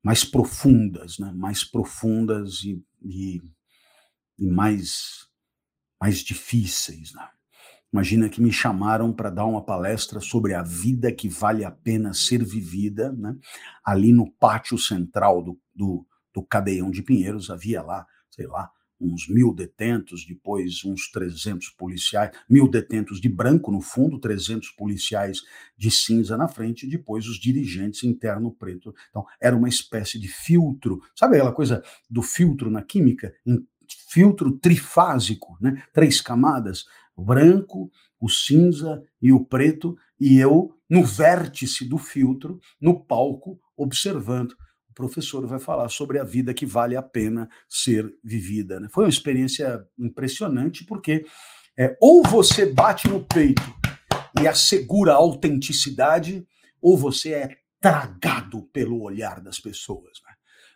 mais profundas, né? mais profundas e, e, e mais, mais difíceis. Né? Imagina que me chamaram para dar uma palestra sobre a vida que vale a pena ser vivida, né? ali no pátio central do, do, do Cadeião de Pinheiros, havia lá, sei lá, uns mil detentos, depois uns 300 policiais, mil detentos de branco no fundo, 300 policiais de cinza na frente, e depois os dirigentes interno preto. Então, era uma espécie de filtro, sabe aquela coisa do filtro na química? Filtro trifásico, né? três camadas, o branco, o cinza e o preto, e eu no vértice do filtro, no palco, observando o professor vai falar sobre a vida que vale a pena ser vivida. Né? Foi uma experiência impressionante, porque é, ou você bate no peito e assegura a autenticidade, ou você é tragado pelo olhar das pessoas. Né?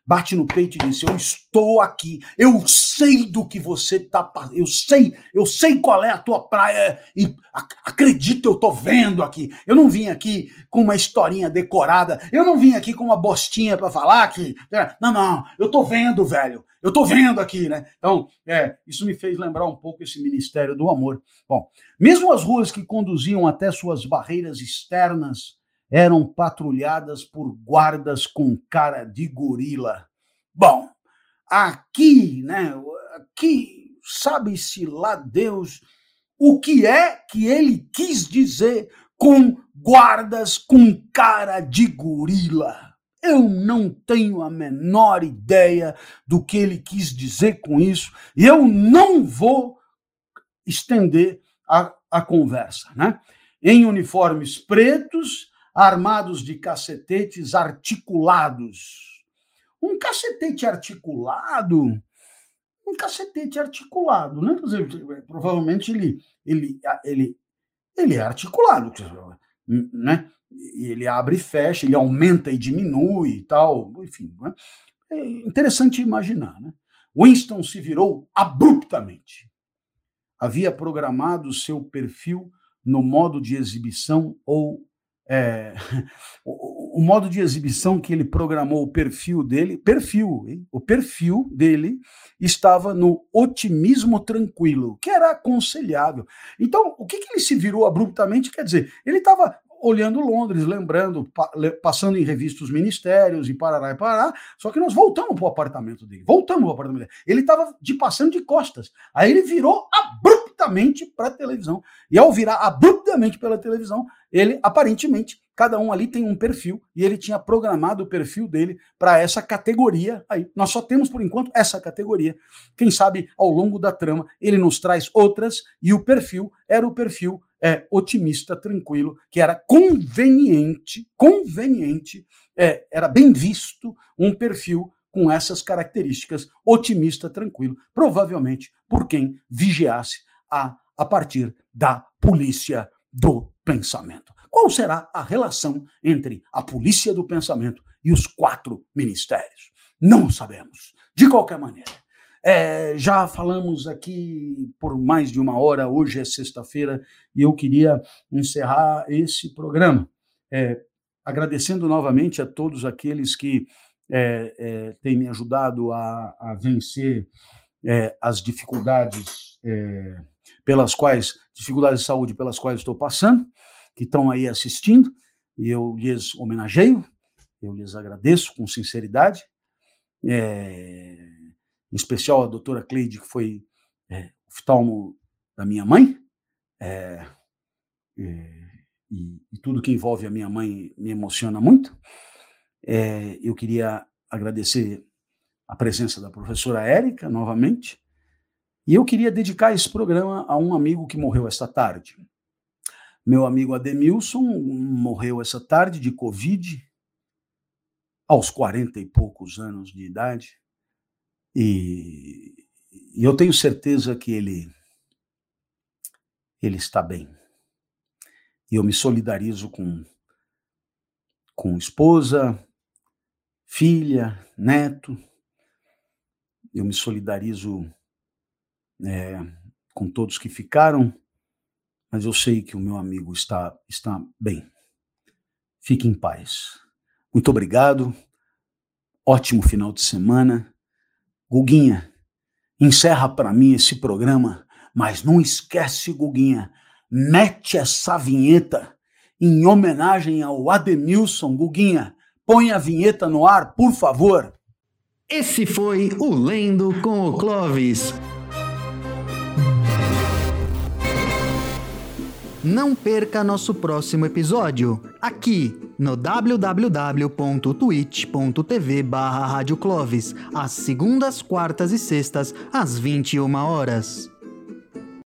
Bate no peito e diz: Eu estou aqui, eu sei do que você está eu sei, eu sei qual é a tua praia, e acredita, eu estou vendo aqui. Eu não vim aqui com uma historinha decorada, eu não vim aqui com uma bostinha para falar que. Né? Não, não, eu estou vendo, velho, eu estou vendo aqui, né? Então, é, isso me fez lembrar um pouco esse ministério do amor. Bom, mesmo as ruas que conduziam até suas barreiras externas eram patrulhadas por guardas com cara de gorila. Bom, aqui, né? Aqui, sabe-se lá Deus o que é que ele quis dizer com guardas com cara de gorila. Eu não tenho a menor ideia do que ele quis dizer com isso, e eu não vou estender a, a conversa. Né? Em uniformes pretos, armados de cacetetes articulados. Um cacetete articulado, um cacetete articulado, né? provavelmente ele, ele, ele, ele é articulado, né? Ele abre e fecha, ele aumenta e diminui e tal, enfim. Né? É interessante imaginar, né? Winston se virou abruptamente. Havia programado seu perfil no modo de exibição ou é, o, o, modo de exibição que ele programou o perfil dele, perfil, hein? o perfil dele estava no otimismo tranquilo, que era aconselhável. Então, o que, que ele se virou abruptamente? Quer dizer, ele estava olhando Londres, lembrando, passando em revista os ministérios e parará e parará, só que nós voltamos para o apartamento dele, voltamos para o apartamento dele. Ele estava de passando de costas, aí ele virou abruptamente para a televisão, e ao virar abruptamente pela televisão, ele aparentemente cada um ali tem um perfil e ele tinha programado o perfil dele para essa categoria aí. Nós só temos por enquanto essa categoria. Quem sabe ao longo da trama ele nos traz outras e o perfil era o perfil é, otimista, tranquilo, que era conveniente, conveniente, é, era bem visto um perfil com essas características, otimista, tranquilo, provavelmente por quem vigiasse a, a partir da polícia do pensamento. Qual será a relação entre a polícia do pensamento e os quatro ministérios? Não sabemos. De qualquer maneira, é, já falamos aqui por mais de uma hora, hoje é sexta-feira, e eu queria encerrar esse programa é, agradecendo novamente a todos aqueles que é, é têm me ajudado a, a vencer é, as dificuldades é, pelas quais, dificuldades de saúde pelas quais estou passando, que estão aí assistindo, e eu lhes homenageio, eu lhes agradeço com sinceridade, é, em especial a doutora Cleide, que foi é, oftalmo da minha mãe, é, é, e, e, tudo que envolve a minha mãe me emociona muito. É, eu queria agradecer a presença da professora Érica, novamente, e eu queria dedicar esse programa a um amigo que morreu esta tarde. Meu amigo Ademilson morreu essa tarde de Covid, aos 40 e poucos anos de idade. E, eu tenho certeza que ele, ele está bem. E eu me solidarizo com, com esposa, filha, neto. Eu me solidarizo é, com todos que ficaram, mas eu sei que o meu amigo está, está bem. Fique em paz. Muito obrigado. Ótimo final de semana. Guguinha, encerra para mim esse programa, mas não esquece, Guguinha, mete essa vinheta em homenagem ao Ademilson. Guguinha, põe a vinheta no ar, por favor. Esse foi o Lendo com o Clovis. Não perca nosso próximo episódio, aqui no www.twitch.tv barra às segundas, quartas e sextas, às 21 horas.